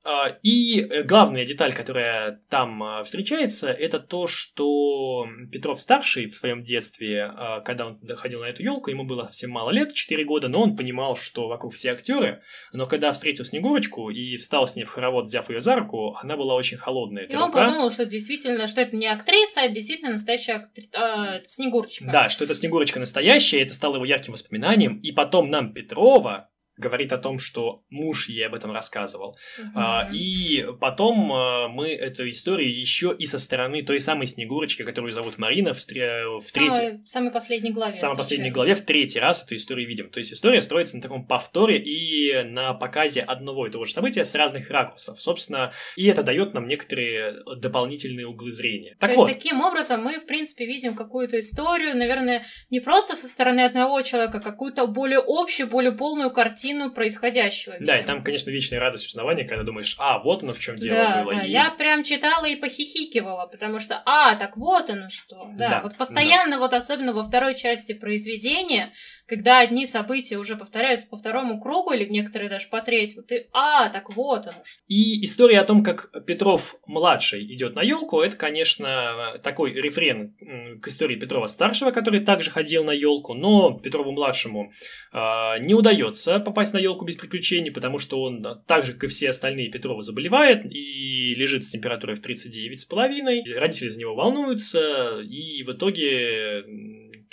и главная деталь, которая там а, встречается, это то, что Петров-старший в своем детстве, а, когда он доходил на эту елку, ему было совсем мало лет, 4 года, но он понимал, что вокруг все актеры, но когда встретил Снегурочку и встал с ней в хоровод, взяв ее за руку, она была очень холодная. И он подумал, что действительно, что это не актриса, а действительно настоящая актри... а, Снегурочка. Да, что это Снегурочка настоящая, это стало его ярким воспоминанием, и потом нам Петрова говорит о том, что муж ей об этом рассказывал. А, и потом а, мы эту историю еще и со стороны той самой Снегурочки, которую зовут Марина, в, в, в третьей... В самой последней главе. В самой последней главе в третий раз эту историю видим. То есть история строится на таком повторе и на показе одного и того же события с разных ракурсов. Собственно, и это дает нам некоторые дополнительные углы зрения. Так То вот. есть таким образом мы, в принципе, видим какую-то историю, наверное, не просто со стороны одного человека, а какую-то более общую, более полную картину картину происходящего. Видимо. Да, и там, конечно, вечная радость узнавания, когда думаешь, а, вот оно в чем дело да, было. Да, и... я прям читала и похихикивала, потому что, а, так вот оно что. Да, да вот постоянно, да. вот особенно во второй части произведения, когда одни события уже повторяются по второму кругу, или некоторые даже по третьему, ты, а, так вот оно что. И история о том, как Петров-младший идет на елку, это, конечно, такой рефрен к истории Петрова-старшего, который также ходил на елку, но Петрову-младшему э, не удается попасть на елку без приключений, потому что он, так же, как и все остальные Петрова, заболевает и лежит с температурой в 39,5. Родители за него волнуются, и в итоге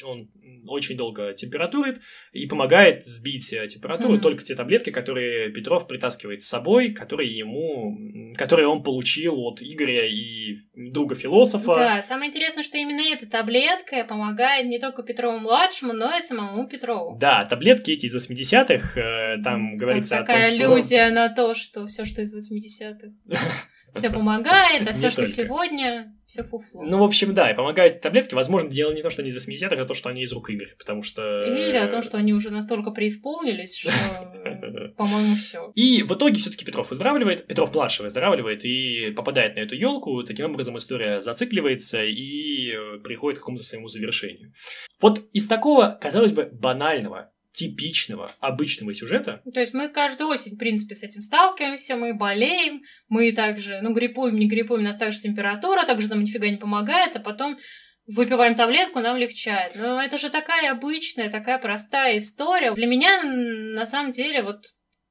он очень долго температурит и помогает сбить э, температуру mm-hmm. только те таблетки, которые Петров притаскивает с собой, которые ему, которые он получил от Игоря и друга философа. Да, самое интересное, что именно эта таблетка помогает не только Петрову младшему, но и самому Петрову. Да, таблетки эти из 80-х, э, там говорится такая о том, что... аллюзия на то, что все, что из 80-х. (laughs) Все помогает, а все, что сегодня, все фуфло. Ну, в общем, да, и помогают таблетки. Возможно, дело не то, что они из 80-х, а то, что они из рук Игоря, потому что... Или о том, что они уже настолько преисполнились, что, (laughs) по-моему, все. И в итоге все-таки Петров выздоравливает, Петров младший выздоравливает и попадает на эту елку. Таким образом, история зацикливается и приходит к какому-то своему завершению. Вот из такого, казалось бы, банального типичного, обычного сюжета. То есть мы каждую осень, в принципе, с этим сталкиваемся, мы болеем, мы также, ну, гриппуем, не гриппуем, у нас также температура, также нам нифига не помогает, а потом выпиваем таблетку, нам легчает. Но это же такая обычная, такая простая история. Для меня, на самом деле, вот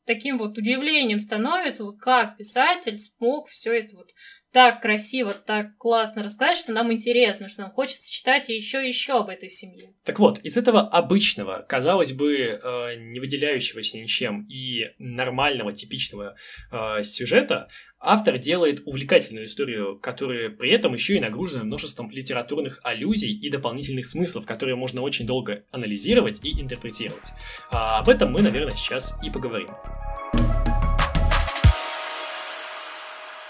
таким вот удивлением становится, вот как писатель смог все это вот так красиво, так классно рассказать, что нам интересно, что нам хочется читать еще и еще об этой семье. Так вот, из этого обычного, казалось бы, э, не выделяющегося ничем и нормального, типичного э, сюжета, автор делает увлекательную историю, которая при этом еще и нагружена множеством литературных аллюзий и дополнительных смыслов, которые можно очень долго анализировать и интерпретировать. А об этом мы, наверное, сейчас и поговорим.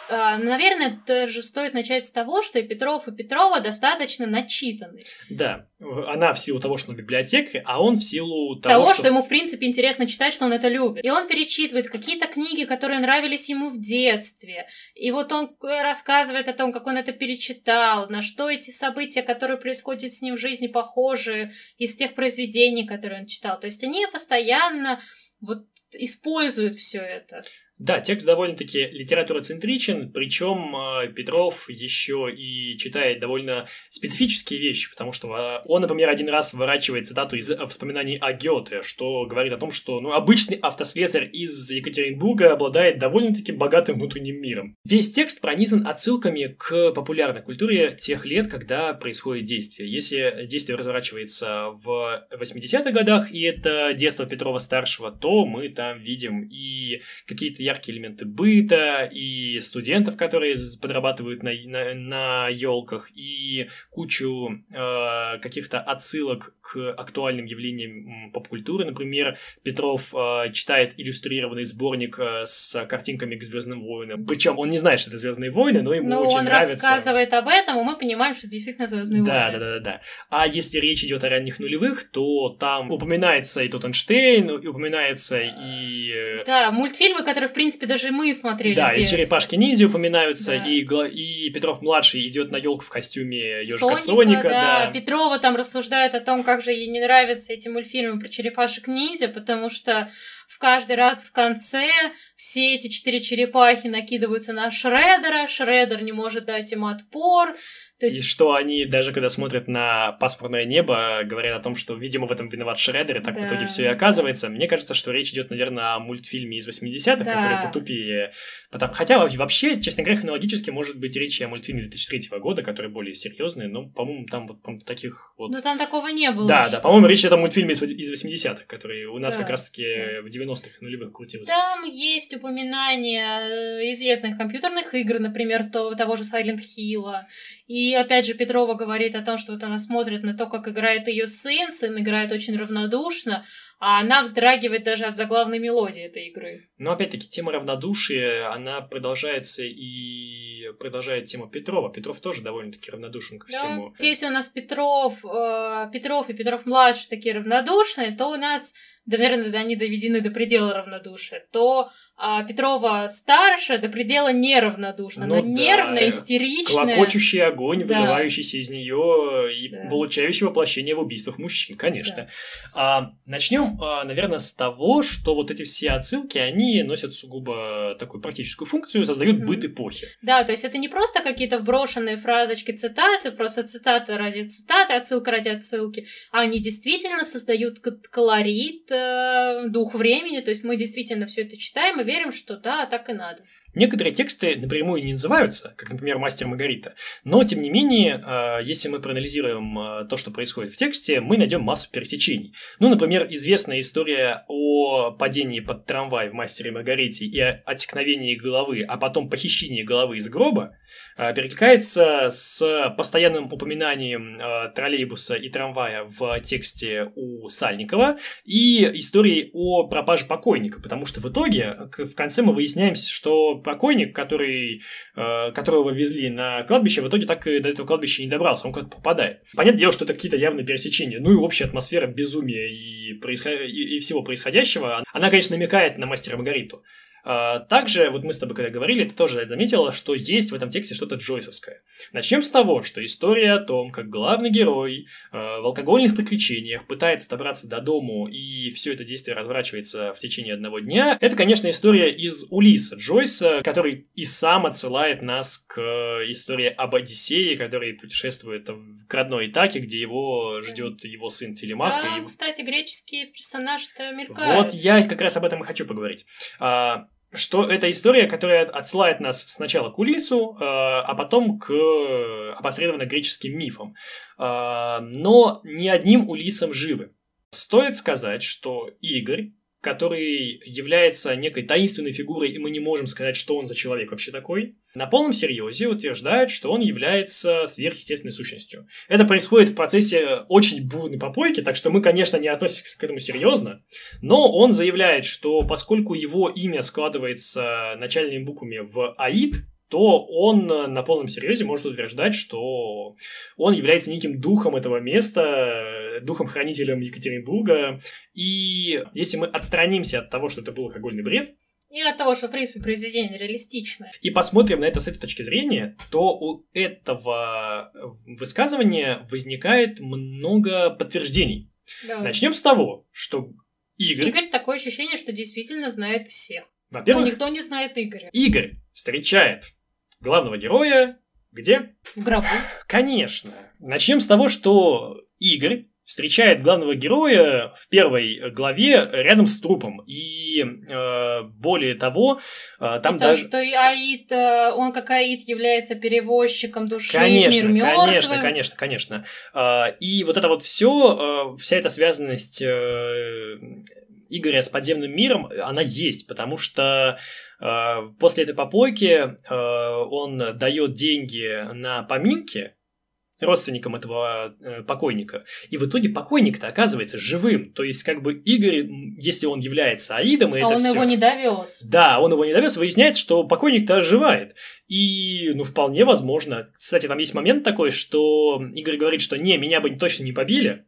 Наверное, тоже стоит начать с того, что и Петров, и Петрова достаточно начитаны. Да, она в силу того, что он библиотекарь, а он в силу того, того что... что ему, в принципе, интересно читать, что он это любит. И он перечитывает какие-то книги, которые нравились ему в детстве. И вот он рассказывает о том, как он это перечитал, на что эти события, которые происходят с ним в жизни, похожи из тех произведений, которые он читал. То есть они постоянно вот используют все это. Да, текст довольно-таки литературоцентричен, причем э, Петров еще и читает довольно специфические вещи, потому что э, он, например, один раз выворачивает цитату из воспоминаний о Гёте, что говорит о том, что ну, обычный автослесарь из Екатеринбурга обладает довольно-таки богатым внутренним миром. Весь текст пронизан отсылками к популярной культуре тех лет, когда происходит действие. Если действие разворачивается в 80-х годах, и это детство Петрова-старшего, то мы там видим и какие-то яркие элементы быта, и студентов, которые подрабатывают на, на, на елках, и кучу э, каких-то отсылок к актуальным явлениям поп-культуры. Например, Петров э, читает иллюстрированный сборник э, с картинками к Звездным войнам. Причем он не знает, что это Звездные войны, но ему но очень он нравится. Он рассказывает об этом, и мы понимаем, что это действительно Звездные да, войны. Да, да, да, да. А если речь идет о ранних нулевых, то там упоминается и Тоттенштейн, упоминается и... Да, мультфильмы, которые в принципе, даже мы смотрели Да, и детстве. черепашки-ниндзя упоминаются, Да. и, и Петров-младший идет на елку в костюме ежика Соника, Соника, да. да. Петрова там рассуждает о том, как же ей не нравятся эти мультфильмы про черепашек-ниндзя, потому что в каждый раз в конце все эти четыре черепахи накидываются на Шредера, Шредер не может дать им отпор. То И есть, что они, даже когда смотрят на пасмурное небо, говорят о том, что, видимо, в этом виноват Шредер, и так в Да, итоге все и оказывается. Мне кажется, что речь идет, наверное, о мультфильме из 80-х, Да. который потупее. Потому... Хотя во- вообще, честно говоря, хронологически может быть речь и о мультфильме 2003 года, который более серьезный, но, по-моему, там вот по-моему, таких вот... ну там такого не было. да, что- да, по-моему, речь идет о мультфильме из из 80-х, который у нас Да. как раз-таки в 90-х нулевых крутился. Там есть упоминания э, известных компьютерных игр, например, то, того же Silent Hill. И опять же Петрова говорит о том, что вот она смотрит на то, как играет ее сын, сын играет очень равнодушно, а она вздрагивает даже от заглавной мелодии этой игры. Но опять-таки тема равнодушия, она продолжается и продолжает тему Петрова. Петров тоже довольно-таки равнодушен ко Да. всему. Если у нас Петров, э, Петров и Петров младший такие равнодушные, то у нас, да, наверное, они доведены до предела равнодушия, то а, Петрова старше до предела неравнодушна. Ну Она да, нервная, э, истеричная. Клокочущий огонь, Да. выливающийся из нее и Да. получающий воплощение в убийствах мужчин, конечно. А, начнем, а, наверное, с того, что вот эти все отсылки, они носят сугубо такую практическую функцию, создают Мгм. быт эпохи. Да, то есть это не просто какие-то вброшенные фразочки, цитаты, просто цитата ради цитаты, отсылка ради отсылки, а они действительно создают колорит, э, дух времени, то есть мы действительно все это читаем и верим, что да, так и надо. Некоторые тексты напрямую не называются, как, например, «Мастер Маргарита», но, тем не менее, э, если мы проанализируем э, то, что происходит в тексте, мы найдем массу пересечений. Ну, например, известная история о падении под трамвай в «Мастере Маргарите» и о отекновении головы, а потом похищении головы из гроба, перекликается с постоянным упоминанием э, троллейбуса и трамвая в тексте у Сальникова и историей о пропаже покойника, потому что в итоге к- в конце мы выясняем, что покойник, который, э, которого везли на кладбище, в итоге так и до этого кладбища не добрался, он как-то попадает. Понятное дело, что это какие-то явные пересечения, ну и общая атмосфера безумия и, происход- и- всего происходящего, она, конечно, намекает на мастера Маргариту. А, Также, вот мы с тобой когда говорили, ты тоже заметила, что есть в этом тексте что-то джойсовское. Начнем с того, что история о том, как главный герой э, в алкогольных приключениях пытается добраться до дому, и все это действие разворачивается в течение одного дня, это, конечно, история из Улиса Джойса, который и сам отсылает нас к истории об Одиссее, который путешествует в- родной Итаке, где его ждет его сын Телемах. и Там, его- кстати, греческие персонажи-то мелькают. вот я как раз об этом и хочу поговорить. Что это история, которая отсылает нас сначала к Улису, а а потом к опосредованно греческим мифам. А, но не одним Улисом живы. Стоит сказать, что Игорь, который является некой таинственной фигурой, и мы не можем сказать, что он за человек вообще такой, на полном серьезе утверждает, что он является сверхъестественной сущностью. Это происходит в процессе очень бурной попойки, так что мы, конечно, не относимся к этому серьезно, но он заявляет, что поскольку его имя складывается начальными буквами в Аид, то он э, на полном серьезе может утверждать, что он является неким духом этого места, э, духом-хранителем Екатеринбурга. И если мы отстранимся от того, что это был алкогольный бред, И от того, что, в принципе, произведение реалистичное. и посмотрим на это с этой точки зрения, то у этого высказывания возникает много подтверждений. Да. Начнем с того, что Игорь, Игорь такое ощущение, что действительно знает всех. Но во-первых, никто не знает Игоря. Игорь встречает главного героя где? В гробу. Конечно. Начнем с того, что Игорь встречает главного героя в первой главе рядом с трупом. И э, более того, э, там И то, даже... что и Аид, э, он как Аид является перевозчиком души Конечно, в мир мертвых. конечно, конечно, конечно. А, И вот это вот все, вся эта связанность э, Игоря с подземным миром, она есть, потому что э, после этой попойки э, он дает деньги на поминки родственникам этого э, покойника. И в итоге покойник-то оказывается живым. То есть, как бы Игорь, если он является Аидом, и А это он всё- его не довез. да, он его не довез, выясняется, что покойник-то оживает. И, ну, вполне возможно. Кстати, там есть момент такой, что Игорь говорит, что не, меня бы точно не побили.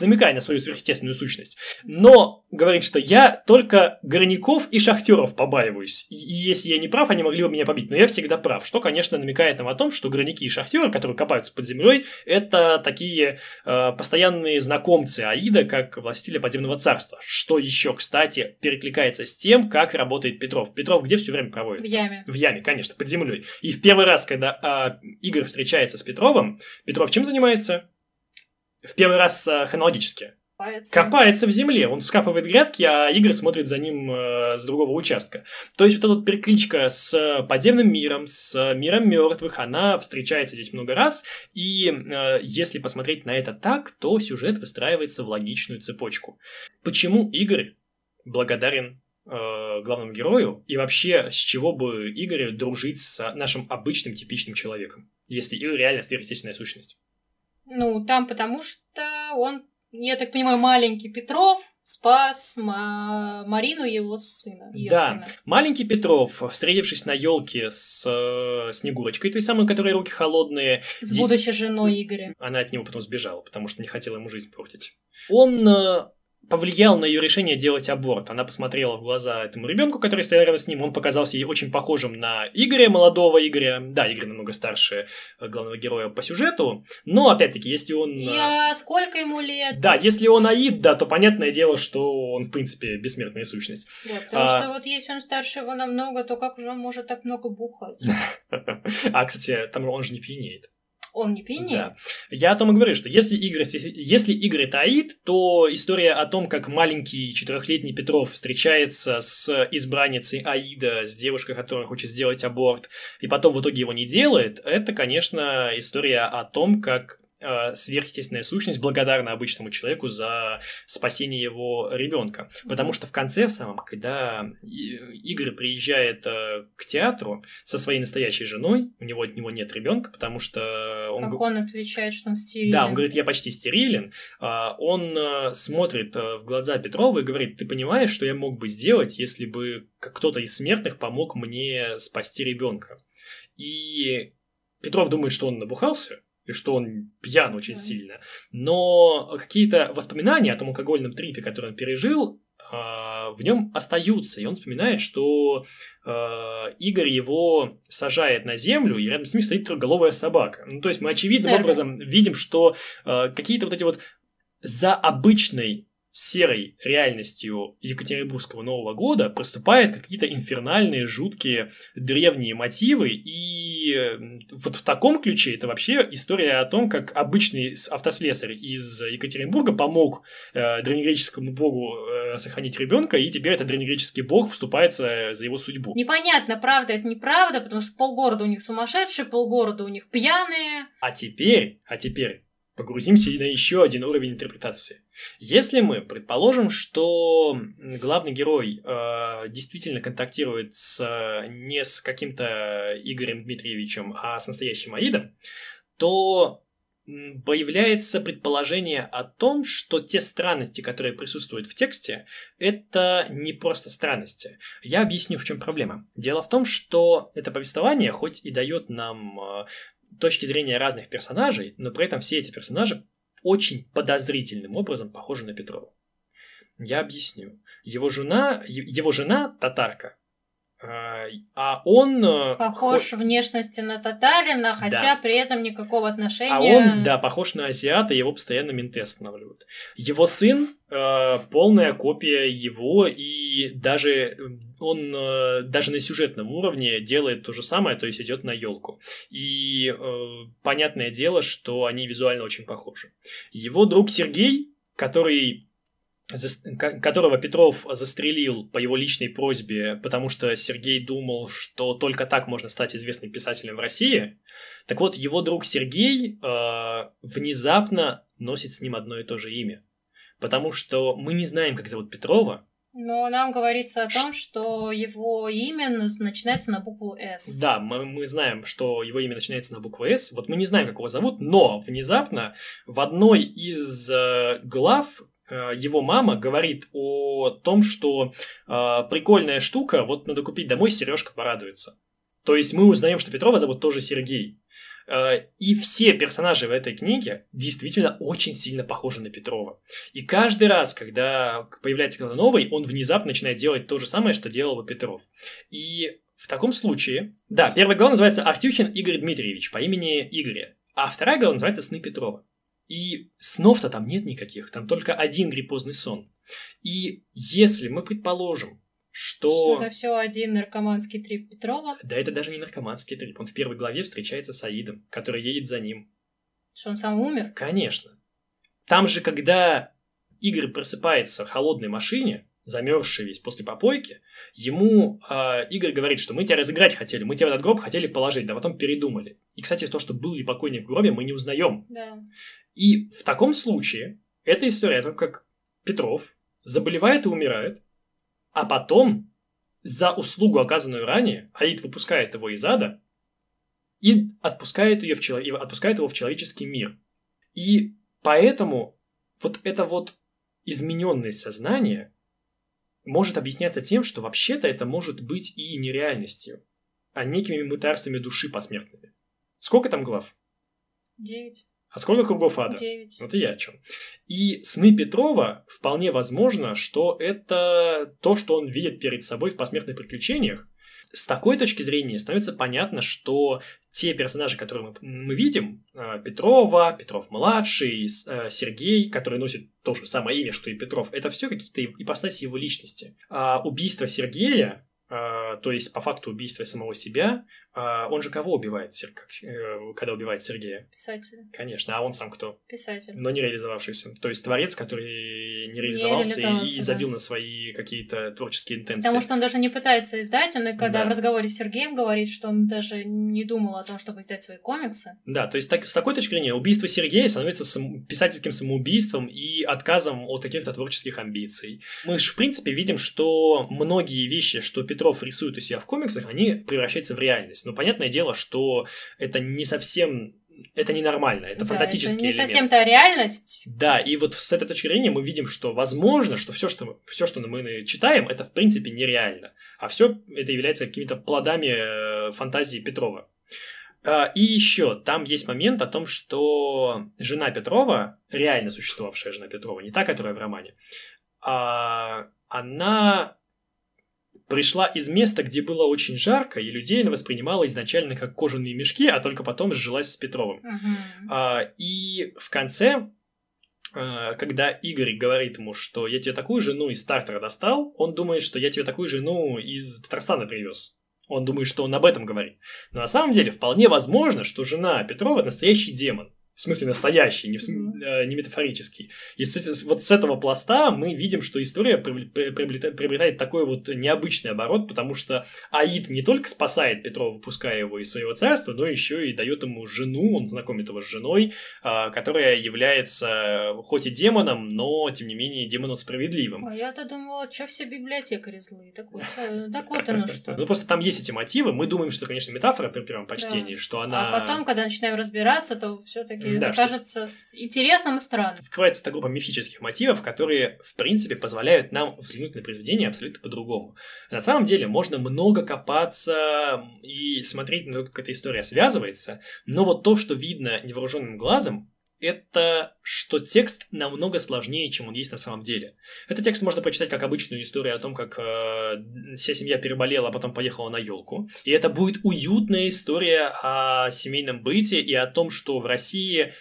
Намекая на свою сверхъестественную сущность. Но говорит, что я только горняков и шахтеров побаиваюсь. И если я не прав, они могли бы меня побить. Но я всегда прав. Что, конечно, намекает нам о том, что горняки и шахтеры, которые копаются под землей, это такие э, постоянные знакомцы Аида, как властителя подземного царства. Что еще, кстати, перекликается с тем, как работает Петров. Петров где все время проводит? В яме. В яме, конечно, под землей. И в первый раз, когда э, Игорь встречается с Петровым, Петров чем занимается? В первый раз э, хронологически. Копается. Копается в земле, он вскапывает грядки, а Игорь смотрит за ним э, с другого участка. То есть вот эта вот перекличка с подземным миром, с миром мертвых, она встречается здесь много раз, и э, если посмотреть на это так, то сюжет выстраивается в логичную цепочку. Почему Игорь благодарен э, главному герою, и вообще с чего бы Игорю дружить с нашим обычным типичным человеком, если Игорь реально сверхъестественная сущность? Ну, там потому что он, я так понимаю, маленький Петров спас Ма- Марину его сына. Ее да, сына. маленький Петров, встретившись на елке с э, Снегурочкой, той самой, которой руки холодные, С здесь- будущей женой Игоря. она от него потом сбежала, потому что не хотела ему жизнь портить. Он э, повлиял на ее решение делать аборт. Она посмотрела в глаза этому ребенку, который стоял рядом с ним. Он показался ей очень похожим на Игоря, молодого Игоря. Да, Игорь намного старше э, главного героя по сюжету. Но, опять-таки, если он... э, Я... Сколько ему лет? Да, если он Аид, да, то понятное дело, что он, в принципе, бессмертная сущность. Да, потому А. что вот если он старше его намного, то как же он может так много бухать? (laughs) А, кстати, там он же не пьянеет. Он не пьянеет? Да. Я о том и говорю, что если Игорь, если Игорь это Аид, то история о том, как маленький четырехлетний Петров встречается с избранницей Аида, с девушкой, которая хочет сделать аборт, и потом в итоге его не делает, это, конечно, история о том, как сверхъестественная сущность благодарна обычному человеку за спасение его ребенка. Потому что в конце, в самом, когда Игорь приезжает э, к театру со своей настоящей женой, у него от него нет ребенка, потому что он, Как он отвечает, что он стерилен? да, он говорит, я почти стерилен. А, Он э, смотрит э, в глаза Петрова и говорит, ты понимаешь, что я мог бы сделать, если бы кто-то из смертных помог мне спасти ребенка? И Петров думает, что он набухался, и что он пьян очень Да. сильно. Но какие-то воспоминания о том алкогольном трипе, который он пережил, а, в нем остаются. И он вспоминает, что э, Игорь его сажает на землю, и рядом с ним стоит трехголовая собака. Ну, то есть мы очевидным Церковь. образом видим, что э, какие-то вот эти вот за обычной серой реальностью Екатеринбургского Нового года проступают какие-то инфернальные, жуткие, древние мотивы, и вот в таком ключе это вообще история о том, как обычный автослесарь из Екатеринбурга помог э, древнегреческому богу э, сохранить ребенка, и теперь этот древнегреческий бог вступается за его судьбу. Непонятно, правда это неправда, потому что полгорода у них сумасшедшие, полгорода у них пьяные. А теперь, а теперь погрузимся на еще один уровень интерпретации. Если мы предположим, что главный герой э, действительно контактирует с, э, не с каким-то Игорем Дмитриевичем, а с настоящим Аидом, то появляется предположение о том, что те странности, которые присутствуют в тексте, это не просто странности. Я объясню, в чем проблема. Дело в том, что это повествование хоть и дает нам э, точки зрения разных персонажей, но при этом все эти персонажи очень подозрительным образом похожи на Петрова. Я объясню. Его жена, его жена татарка, а а он... э, Похож внешностью на татарина, хотя при этом никакого отношения. а он, да, похож на азиата, его постоянно менты останавливают. Его сын э, полная копия его, и даже э, он э, даже на сюжетном уровне делает то же самое, то есть идет на елку. И э, понятное дело, что они визуально очень похожи. Его друг Сергей, который которого Петров застрелил по его личной просьбе, потому что Сергей думал, что только так можно стать известным писателем в России. Так вот, его друг Сергей э, внезапно носит с ним одно и то же имя. Потому что мы не знаем, как зовут Петрова. Но нам говорится о том, что его имя начинается на букву «С». Да, мы, мы знаем, что его имя начинается на букву «С». Вот мы не знаем, как его зовут, но внезапно в одной из э, глав его мама говорит о том, что э, прикольная штука, вот надо купить домой, Сережка порадуется. То есть мы узнаем, что Петрова зовут тоже Сергей. Э, и все персонажи в этой книге действительно очень сильно похожи на Петрова. И каждый раз, когда появляется кто-то новый, он внезапно начинает делать то же самое, что делал бы Петров. И в таком случае... Да, первая глава называется Артюхин Игорь Дмитриевич по имени Игоря. А вторая глава называется «Сны Петрова». И снов-то там нет никаких, там только один гриппозный сон. И если мы предположим, что... Что это все один наркоманский трип Петрова? Да это даже не наркоманский трип. Он в первой главе встречается с Аидом, который едет за ним. Что он сам умер? Конечно. Там же, когда Игорь просыпается в холодной машине, замерзший весь после попойки, ему э, Игорь говорит, что мы тебя разыграть хотели, мы тебя в этот гроб хотели положить, да потом передумали. И, кстати, то, что был ли покойник в гробе, мы не узнаем. Да. И в таком случае эта история о том, как Петров заболевает и умирает, а потом за услугу, оказанную ранее, Аид выпускает его из ада и отпускает, ее в чело... и отпускает его в человеческий мир. И поэтому вот это вот измененное сознание может объясняться тем, что вообще-то это может быть и нереальностью, а некими мытарствами души посмертными. Сколько там глав? Девять. А сколько кругов ада? Девять. Вот и я о чем. И сны Петрова вполне возможно, что это то, что он видит перед собой в посмертных приключениях. С такой точки зрения становится понятно, что те персонажи, которые мы, мы видим, а, Петрова, Петров-младший, а, Сергей, который носит то же самое имя, что и Петров, это все какие-то ипостаси его личности. А убийство Сергея, а, то есть по факту убийства самого себя, а, он же кого убивает, э, когда убивает Сергея? Писателя. Конечно, а он сам кто? Писатель. Но не реализовавшийся. То есть творец, который не реализовался, не реализовался и, и забил да. на свои какие-то творческие интенции. Потому что он даже не пытается издать, он и когда да. в разговоре с Сергеем говорит, что он даже не думал о том, чтобы издать свои комиксы. Да, то есть так, с такой точки зрения убийство Сергея становится сам, писательским самоубийством и отказом от каких-то творческих амбиций. Мы же, в принципе, видим, что многие вещи, что Петров рисует у себя в комиксах, они превращаются в реальность. Но понятное дело, что это не совсем это ненормально, это да, фантастический это не элемент. совсем та реальность. Да, и вот с этой точки зрения мы видим, что возможно, что все, что, все, что мы читаем, это в принципе нереально. А все это является какими-то плодами э, фантазии Петрова. А, и еще, там есть момент о том, что жена Петрова, реально существовавшая жена Петрова, не та, которая в романе, а, она пришла из места, где было очень жарко, и людей она воспринимала изначально как кожаные мешки, а только потом сжилась с Петровым. Uh-huh. А, и в конце, а, когда Игорь говорит ему, что я тебе такую жену из стартера достал, он думает, что я тебе такую жену из Татарстана привез. Он думает, что он об этом говорит. Но на самом деле вполне возможно, что жена Петрова настоящий демон в смысле настоящий, не, в см... mm-hmm. не метафорический. И с, вот с этого пласта мы видим, что история приобретает, приобретает такой вот необычный оборот, потому что Аид не только спасает Петрова, выпуская его из своего царства, но еще и дает ему жену, он знакомит его с женой, а, которая является хоть и демоном, но тем не менее демоном справедливым. А я-то думала, что все библиотекари злые. Так вот, э, так вот оно (laughs) что. Ну просто там есть эти мотивы. Мы думаем, что, конечно, метафора при первом почтении, что она... А потом, когда начинаем разбираться, то все-таки и да, это кажется что... интересным и странным. Скрывается эта группа мифических мотивов, которые, в принципе, позволяют нам взглянуть на произведение абсолютно по-другому. На самом деле можно много копаться и смотреть на то, как эта история связывается, но вот то, что видно невооруженным глазом, это что текст намного сложнее, чем он есть на самом деле. Этот текст можно прочитать как обычную историю о том, как э, вся семья переболела, а потом поехала на елку. И это будет уютная история о семейном быте и о том, что в России...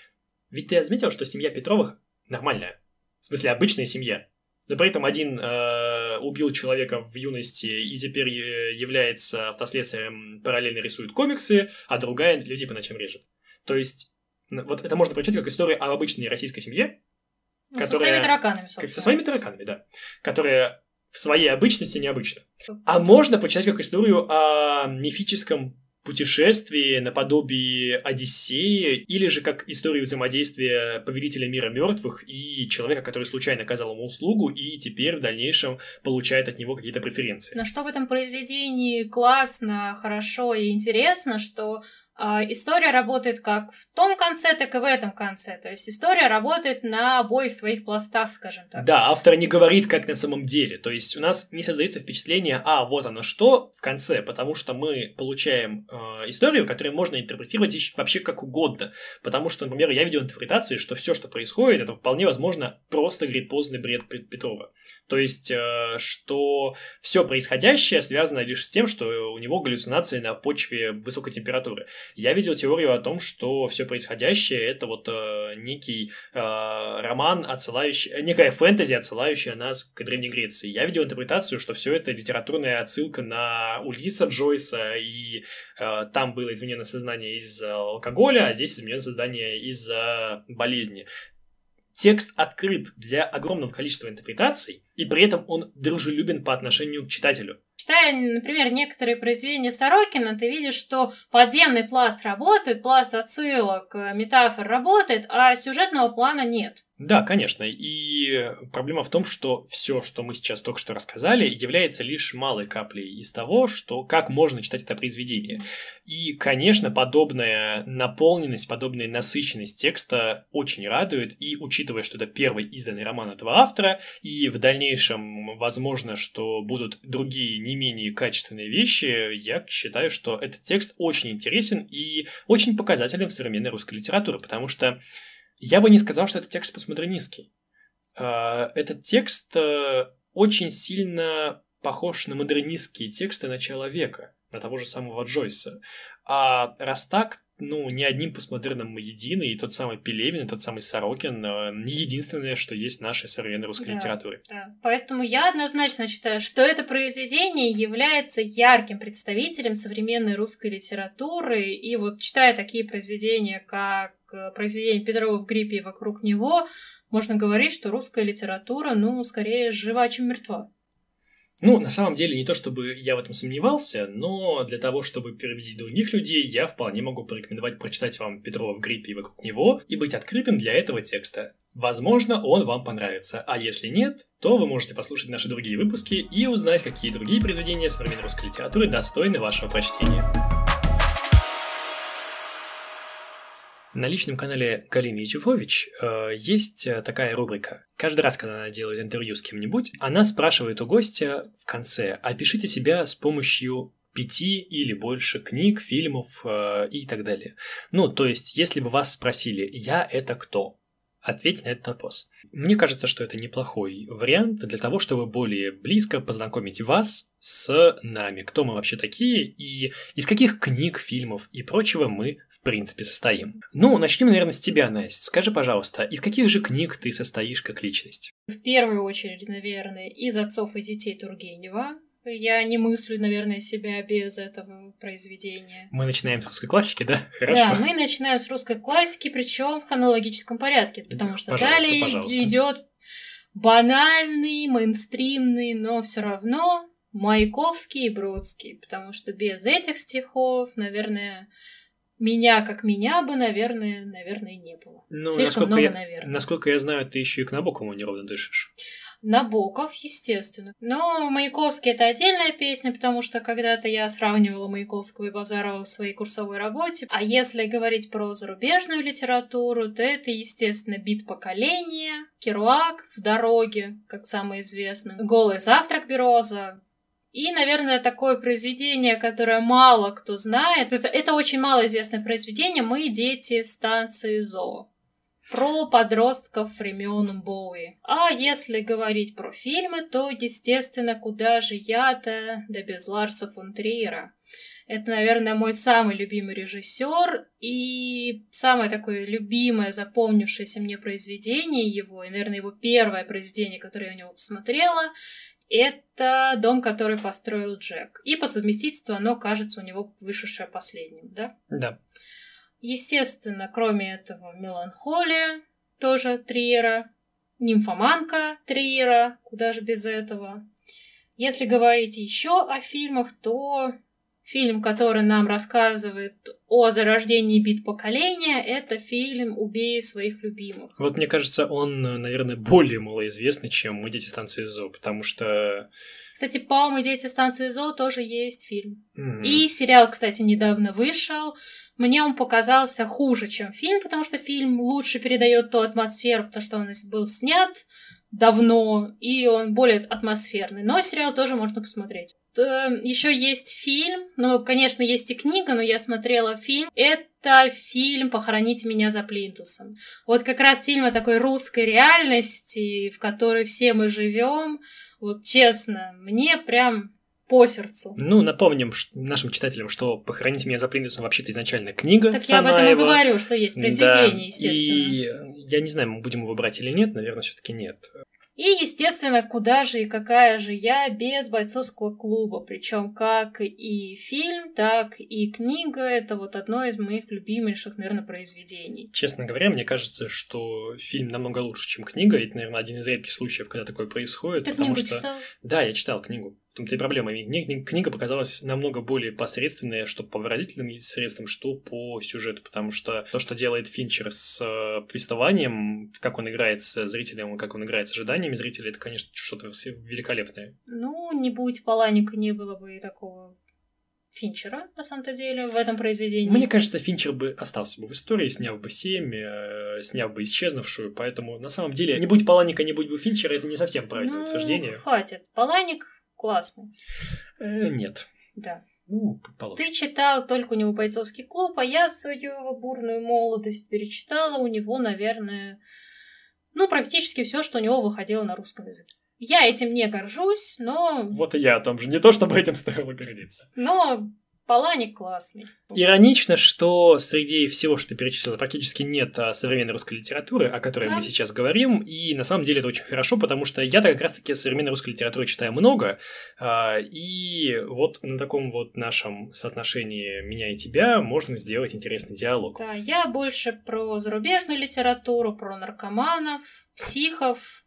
Ведь ты заметил, что семья Петровых нормальная. В смысле, обычная семья. Но при этом один э, убил человека в юности и теперь э, является автослесарем, параллельно рисует комиксы, а другая людей по ночам режет. То есть вот это можно прочитать как историю о обычной российской семье, ну, которая... Со своими тараканами, собственно. Со своими тараканами, да. Которая в своей обычности необычна. А можно прочитать как историю о мифическом путешествии наподобие Одиссеи, или же как историю взаимодействия повелителя мира мертвых и человека, который случайно оказал ему услугу и теперь в дальнейшем получает от него какие-то преференции. Но что в этом произведении классно, хорошо и интересно, что история работает как в том конце, так и в этом конце. То есть история работает на обоих своих пластах, скажем так. Да, автор не говорит, как на самом деле. То есть у нас не создается впечатление, а вот оно что в конце, потому что мы получаем э, историю, которую можно интерпретировать вообще как угодно. Потому что, например, я видел интерпретации, что все, что происходит, это вполне возможно просто гриппозный бред Петрова. То есть, э, что все происходящее связано лишь с тем, что у него галлюцинации на почве высокой температуры. Я видел теорию о том, что все происходящее это вот э, некий э, роман, отсылающий, некая фэнтези, отсылающая нас к Древней Греции. Я видел интерпретацию, что все это литературная отсылка на Ульиса Джойса, и там было изменено сознание из-за алкоголя, а здесь изменено сознание из-за болезни текст открыт для огромного количества интерпретаций, и при этом он дружелюбен по отношению к читателю. Читая, например, некоторые произведения Сорокина, ты видишь, что подземный пласт работает, пласт отсылок, метафор работает, а сюжетного плана нет. Да, конечно. И проблема в том, что все, что мы сейчас только что рассказали, является лишь малой каплей из того, что как можно читать это произведение. И, конечно, подобная наполненность, подобная насыщенность текста очень радует. И учитывая, что это первый изданный роман этого автора, и в дальнейшем, возможно, что будут другие не менее качественные вещи, я считаю, что этот текст очень интересен и очень показателен в современной русской литературе, потому что я бы не сказал, что это текст постмодернистский. А, этот текст э, очень сильно похож на модернистские тексты начала века, на того же самого Джойса. А раз так, ну, ни одним постмодерном мы едины, и тот самый Пелевин, и тот самый Сорокин э, не единственное, что есть в нашей современной русской да, литературе. Да. Поэтому я однозначно считаю, что это произведение является ярким представителем современной русской литературы, и вот читая такие произведения, как э, произведение Петрова в гриппе и вокруг него, можно говорить, что русская литература, ну, скорее жива, чем мертва. Ну, на самом деле, не то чтобы я в этом сомневался, но для того, чтобы переубедить других людей, я вполне могу порекомендовать прочитать вам Петрова в гриппе и вокруг него и быть открытым для этого текста. Возможно, он вам понравится, а если нет, то вы можете послушать наши другие выпуски и узнать, какие другие произведения современной русской литературы достойны вашего прочтения. На личном канале Галины Ячуфович э, есть э, такая рубрика. Каждый раз, когда она делает интервью с кем-нибудь, она спрашивает у гостя в конце «Опишите себя с помощью пяти или больше книг, фильмов э, и так далее». Ну, то есть, если бы вас спросили «Я это кто?», ответить на этот вопрос. Мне кажется, что это неплохой вариант для того, чтобы более близко познакомить вас с нами, кто мы вообще такие и из каких книг, фильмов и прочего мы в принципе состоим. Ну, начнем, наверное, с тебя, Настя. Скажи, пожалуйста, из каких же книг ты состоишь как личность? В первую очередь, наверное, из «Отцов и детей» Тургенева, я не мыслю, наверное, себя без этого произведения. Мы начинаем с русской классики, да? Хорошо. Да, мы начинаем с русской классики, причем в хронологическом порядке, потому что пожалуйста, далее пожалуйста. идет банальный, мейнстримный, но все равно Маяковский и Бродский, потому что без этих стихов, наверное, меня как меня бы, наверное, наверное, не было. Ну, Слишком много, я, наверное. Насколько я знаю, ты еще и к Набокову неровно дышишь. Набоков, естественно. Но Маяковский — это отдельная песня, потому что когда-то я сравнивала Маяковского и Базарова в своей курсовой работе. А если говорить про зарубежную литературу, то это, естественно, «Бит поколения», «Керуак в дороге», как самый известный, «Голый завтрак Бероза», и, наверное, такое произведение, которое мало кто знает, это, это очень малоизвестное произведение «Мы дети станции Зоо» про подростков времен Боуи. А если говорить про фильмы, то, естественно, куда же я-то, да без Ларса фон Триера. Это, наверное, мой самый любимый режиссер и самое такое любимое, запомнившееся мне произведение его, и, наверное, его первое произведение, которое я у него посмотрела, это дом, который построил Джек. И по совместительству оно кажется у него вышедшее последним, да? Да. Естественно, кроме этого, меланхолия тоже Триера, нимфоманка Триера, куда же без этого. Если говорить еще о фильмах, то фильм, который нам рассказывает о зарождении бит поколения, это фильм «Убей своих любимых». Вот мне кажется, он, наверное, более малоизвестный, чем «Мы дети станции ЗО», потому что... Кстати, по «Мы дети станции ЗО» тоже есть фильм. Mm-hmm. И сериал, кстати, недавно вышел мне он показался хуже, чем фильм, потому что фильм лучше передает ту атмосферу, потому что он был снят давно, и он более атмосферный. Но сериал тоже можно посмотреть. Еще есть фильм, ну, конечно, есть и книга, но я смотрела фильм. Это фильм «Похороните меня за плинтусом». Вот как раз фильм о такой русской реальности, в которой все мы живем. Вот честно, мне прям по сердцу. Ну, напомним нашим читателям, что «Похороните меня за плинтусом» вообще-то изначально книга. Так я об этом и говорю, что есть произведение, да. естественно. И я не знаю, мы будем его брать или нет, наверное, все таки нет. И, естественно, куда же и какая же я без бойцовского клуба. Причем как и фильм, так и книга. Это вот одно из моих любимейших, наверное, произведений. Честно говоря, мне кажется, что фильм намного лучше, чем книга. Это, наверное, один из редких случаев, когда такое происходит. Ты потому книгу что... читал? Да, я читал книгу том-то и проблема. Мне книга показалась намного более посредственная, что по выразительным средствам, что по сюжету, потому что то, что делает Финчер с э, повествованием, как он играет с зрителем, как он играет с ожиданиями зрителя, это, конечно, что-то великолепное. Ну, не будь Паланика, не было бы и такого Финчера, на самом-то деле, в этом произведении. Мне кажется, Финчер бы остался бы в истории, сняв бы семь, э, сняв бы исчезнувшую, поэтому, на самом деле, не будь Паланика, не будь бы Финчера, это не совсем правильное ну, утверждение. хватит. Паланик классный. Э, нет. Да. Ну, Ты читал только у него бойцовский клуб, а я свою бурную молодость перечитала у него, наверное, ну, практически все, что у него выходило на русском языке. Я этим не горжусь, но... Вот и я о том же. Не то, чтобы этим стоило гордиться. Но Паланик классный. Иронично, что среди всего, что ты перечислила, практически нет а, современной русской литературы, о которой да. мы сейчас говорим, и на самом деле это очень хорошо, потому что я-то как раз-таки современной русской литературы читаю много, а, и вот на таком вот нашем соотношении меня и тебя можно сделать интересный диалог. Да, я больше про зарубежную литературу, про наркоманов, психов,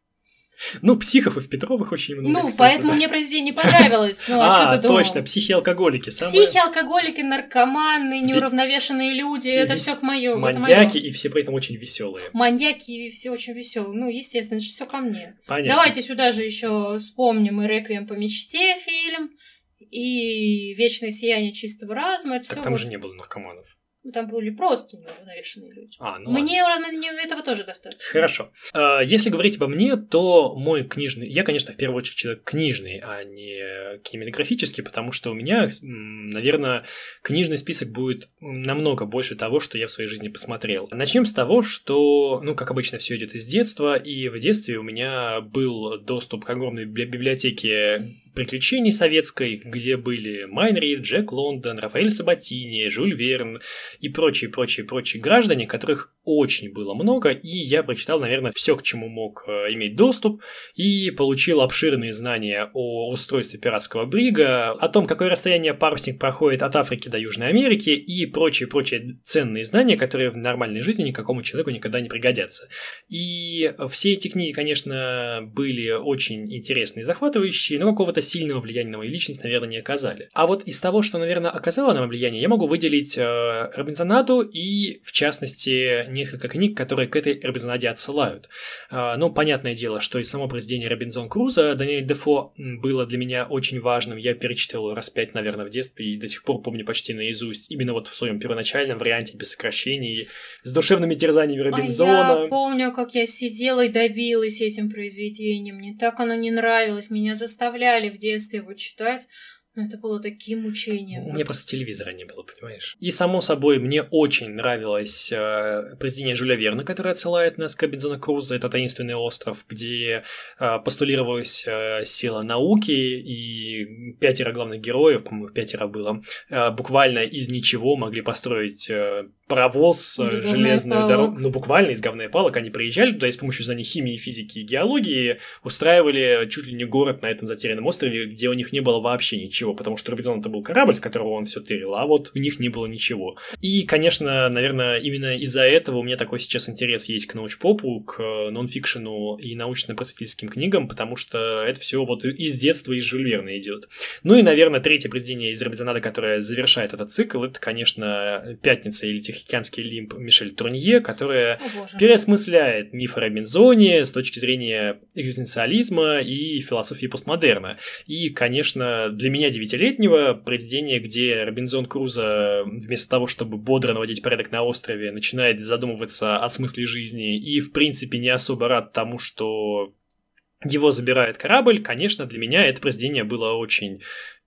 ну, психов и в Петровых очень много. Ну, кстати, поэтому да. мне произведение не понравилось. Ну, а, (laughs) а что ты думал? точно, психи-алкоголики. Самое... Психи-алкоголики, наркоманы, неуравновешенные люди, и это все к моему. Маньяки, и все при этом очень веселые. Маньяки и все очень веселые. Ну, естественно, это все ко мне. Понятно. Давайте сюда же еще вспомним и Реквием по мечте фильм, и Вечное сияние чистого разума. Это так все там вот... же не было наркоманов. Ну, там были просто неуравновешенные люди. А, ну мне ладно. этого тоже достаточно. Хорошо. А, если говорить обо мне, то мой книжный... Я, конечно, в первую очередь человек книжный, а не кинематографический, потому что у меня, наверное, книжный список будет намного больше того, что я в своей жизни посмотрел. Начнем с того, что, ну, как обычно, все идет из детства, и в детстве у меня был доступ к огромной библиотеке приключений советской, где были Майнри, Джек Лондон, Рафаэль Сабатини, Жюль Верн и прочие-прочие-прочие граждане, которых очень было много, и я прочитал, наверное, все, к чему мог э, иметь доступ, и получил обширные знания о устройстве пиратского брига, о том, какое расстояние парусник проходит от Африки до Южной Америки, и прочие-прочие ценные знания, которые в нормальной жизни никакому человеку никогда не пригодятся. И все эти книги, конечно, были очень интересные и захватывающие, но какого-то сильного влияния на мою личность, наверное, не оказали. А вот из того, что, наверное, оказало на влияние, я могу выделить э, Робинзонаду и, в частности, несколько книг, которые к этой Робинзонаде отсылают. А, ну, понятное дело, что и само произведение Робинзон Круза Даниэль Дефо было для меня очень важным. Я перечитал его раз пять, наверное, в детстве и до сих пор помню почти наизусть. Именно вот в своем первоначальном варианте, без сокращений, с душевными терзаниями Робинзона. А я помню, как я сидела и давилась этим произведением. Мне так оно не нравилось. Меня заставляли в детстве его читать. Ну, это было таким мучением. Мне просто телевизора не было, понимаешь? И, само собой, мне очень нравилось э, произведение Жюля Верна, которое отсылает нас к Робинзона Круза. Это «Таинственный остров», где э, постулировалась э, сила науки, и пятеро главных героев, по-моему, пятеро было, э, буквально из ничего могли построить э, паровоз, э, железную дорогу, ну буквально из говна и палок, они приезжали туда и с помощью знаний химии, физики и геологии устраивали чуть ли не город на этом затерянном острове, где у них не было вообще ничего, потому что Робинзон это был корабль, с которого он все тырил, а вот у них не было ничего. И, конечно, наверное, именно из-за этого у меня такой сейчас интерес есть к научпопу, к нонфикшену и научно-просветительским книгам, потому что это все вот из детства, из Жюль Верна идет. Ну и, наверное, третье произведение из Робинзонада, которое завершает этот цикл, это, конечно, «Пятница» или «Тех «Тихоокеанский лимб» Мишель Турнье, которая О, переосмысляет миф о Робинзоне с точки зрения экзистенциализма и философии постмодерна. И, конечно, для меня меня, девятилетнего, произведение, где Робинзон Крузо вместо того, чтобы бодро наводить порядок на острове, начинает задумываться о смысле жизни и, в принципе, не особо рад тому, что его забирает корабль, конечно, для меня это произведение было очень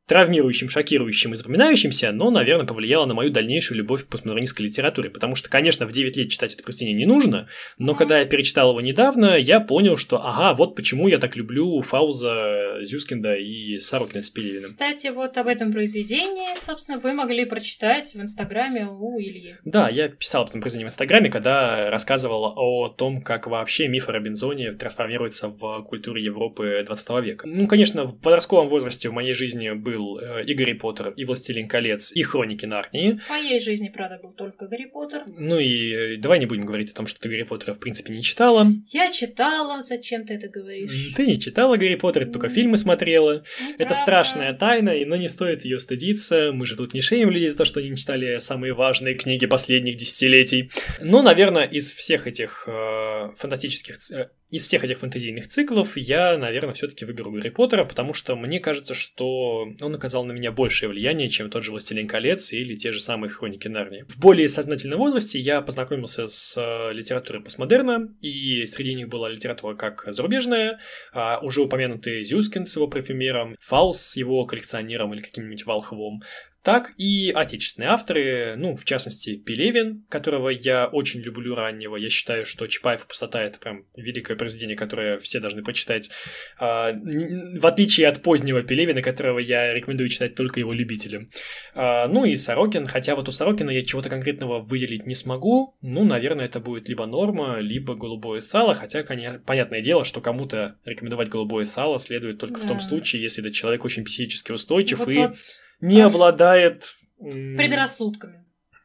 травмирующим, шокирующим и запоминающимся, но, наверное, повлияло на мою дальнейшую любовь к постмодернистской литературе. Потому что, конечно, в 9 лет читать это произведение не нужно, но когда я перечитал его недавно, я понял, что, ага, вот почему я так люблю Фауза, Зюскинда и Сорокина с Пелевиным. Кстати, вот об этом произведении, собственно, вы могли прочитать в Инстаграме у Ильи. Да, я писал об этом произведении в Инстаграме, когда рассказывал о том, как вообще миф о Робинзоне трансформируется в культуре Европы 20 века. Ну, конечно, в подростковом возрасте в моей жизни был был э, и Гарри Поттер, и Властелин колец, и Хроники Нарнии. В моей жизни, правда, был только Гарри Поттер. Ну и э, давай не будем говорить о том, что ты Гарри Поттера в принципе не читала. Я читала, зачем ты это говоришь? Ты не читала Гарри Поттер, только фильмы смотрела. Это страшная тайна, но не стоит ее стыдиться. Мы же тут не шеем людей за то, что они не читали самые важные книги последних десятилетий. Но, наверное, из всех этих э, фантастических э, из всех этих фэнтезийных циклов я, наверное, все-таки выберу Гарри Поттера, потому что мне кажется, что он оказал на меня большее влияние, чем тот же «Властелин колец» или те же самые «Хроники Нарнии». В более сознательном возрасте я познакомился с э, литературой постмодерна, и среди них была литература как зарубежная, а уже упомянутый Зюскин с его парфюмером, Фаус с его коллекционером или каким-нибудь Волхвом, так и отечественные авторы, ну, в частности, Пелевин, которого я очень люблю раннего. Я считаю, что Чапаев и пустота — это прям великое произведение, которое все должны прочитать. А, в отличие от позднего Пелевина, которого я рекомендую читать только его любителям. А, ну и Сорокин, хотя вот у Сорокина я чего-то конкретного выделить не смогу. Ну, наверное, это будет либо норма, либо голубое сало, хотя, конечно, понятное дело, что кому-то рекомендовать голубое сало следует только да. в том случае, если этот человек очень психически устойчив вот и... Вот не обладает... Предрассудками.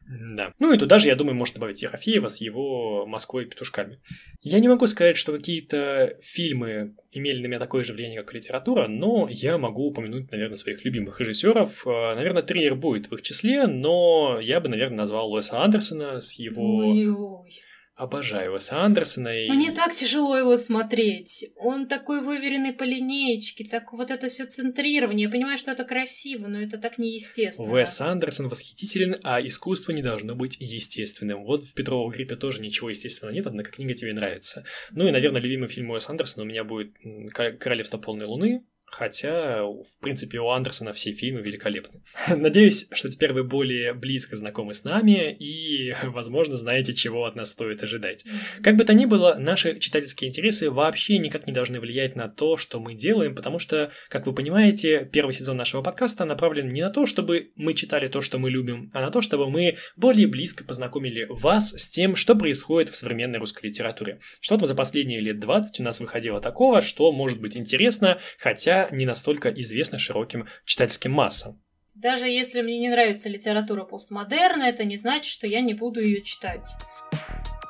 Да. Ну и туда же, я думаю, может добавить Ерофеева с его Москвой и петушками. Я не могу сказать, что какие-то фильмы имели на меня такое же влияние, как литература, но я могу упомянуть, наверное, своих любимых режиссеров. Э, наверное, триллер будет в их числе, но я бы, наверное, назвал Лоиса Андерсона с его... Ой-ой. Обожаю Уэса Андерсона. И... Мне так тяжело его смотреть. Он такой выверенный по линеечке, так вот это все центрирование. Я понимаю, что это красиво, но это так неестественно. Уэс Андерсон восхитителен, а искусство не должно быть естественным. Вот в Петровом гриппе тоже ничего естественного нет, однако книга тебе нравится. Ну и, наверное, любимый фильм Уэса Андерсона у меня будет «Королевство полной луны», Хотя, в принципе, у Андерсона все фильмы великолепны. (laughs) Надеюсь, что теперь вы более близко знакомы с нами и, (laughs) возможно, знаете, чего от нас стоит ожидать. Как бы то ни было, наши читательские интересы вообще никак не должны влиять на то, что мы делаем, потому что, как вы понимаете, первый сезон нашего подкаста направлен не на то, чтобы мы читали то, что мы любим, а на то, чтобы мы более близко познакомили вас с тем, что происходит в современной русской литературе. Что-то за последние лет 20 у нас выходило такого, что может быть интересно, хотя не настолько известна широким читательским массам. Даже если мне не нравится литература постмодерна, это не значит, что я не буду ее читать.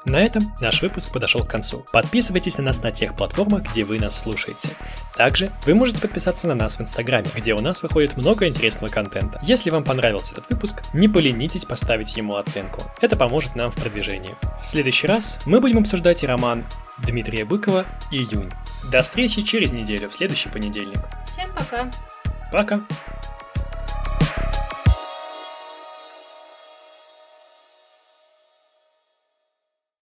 На этом наш выпуск подошел к концу. Подписывайтесь на нас на тех платформах, где вы нас слушаете. Также вы можете подписаться на нас в Инстаграме, где у нас выходит много интересного контента. Если вам понравился этот выпуск, не поленитесь поставить ему оценку. Это поможет нам в продвижении. В следующий раз мы будем обсуждать роман Дмитрия Быкова «Июнь». До встречи через неделю, в следующий понедельник. Всем пока. Пока.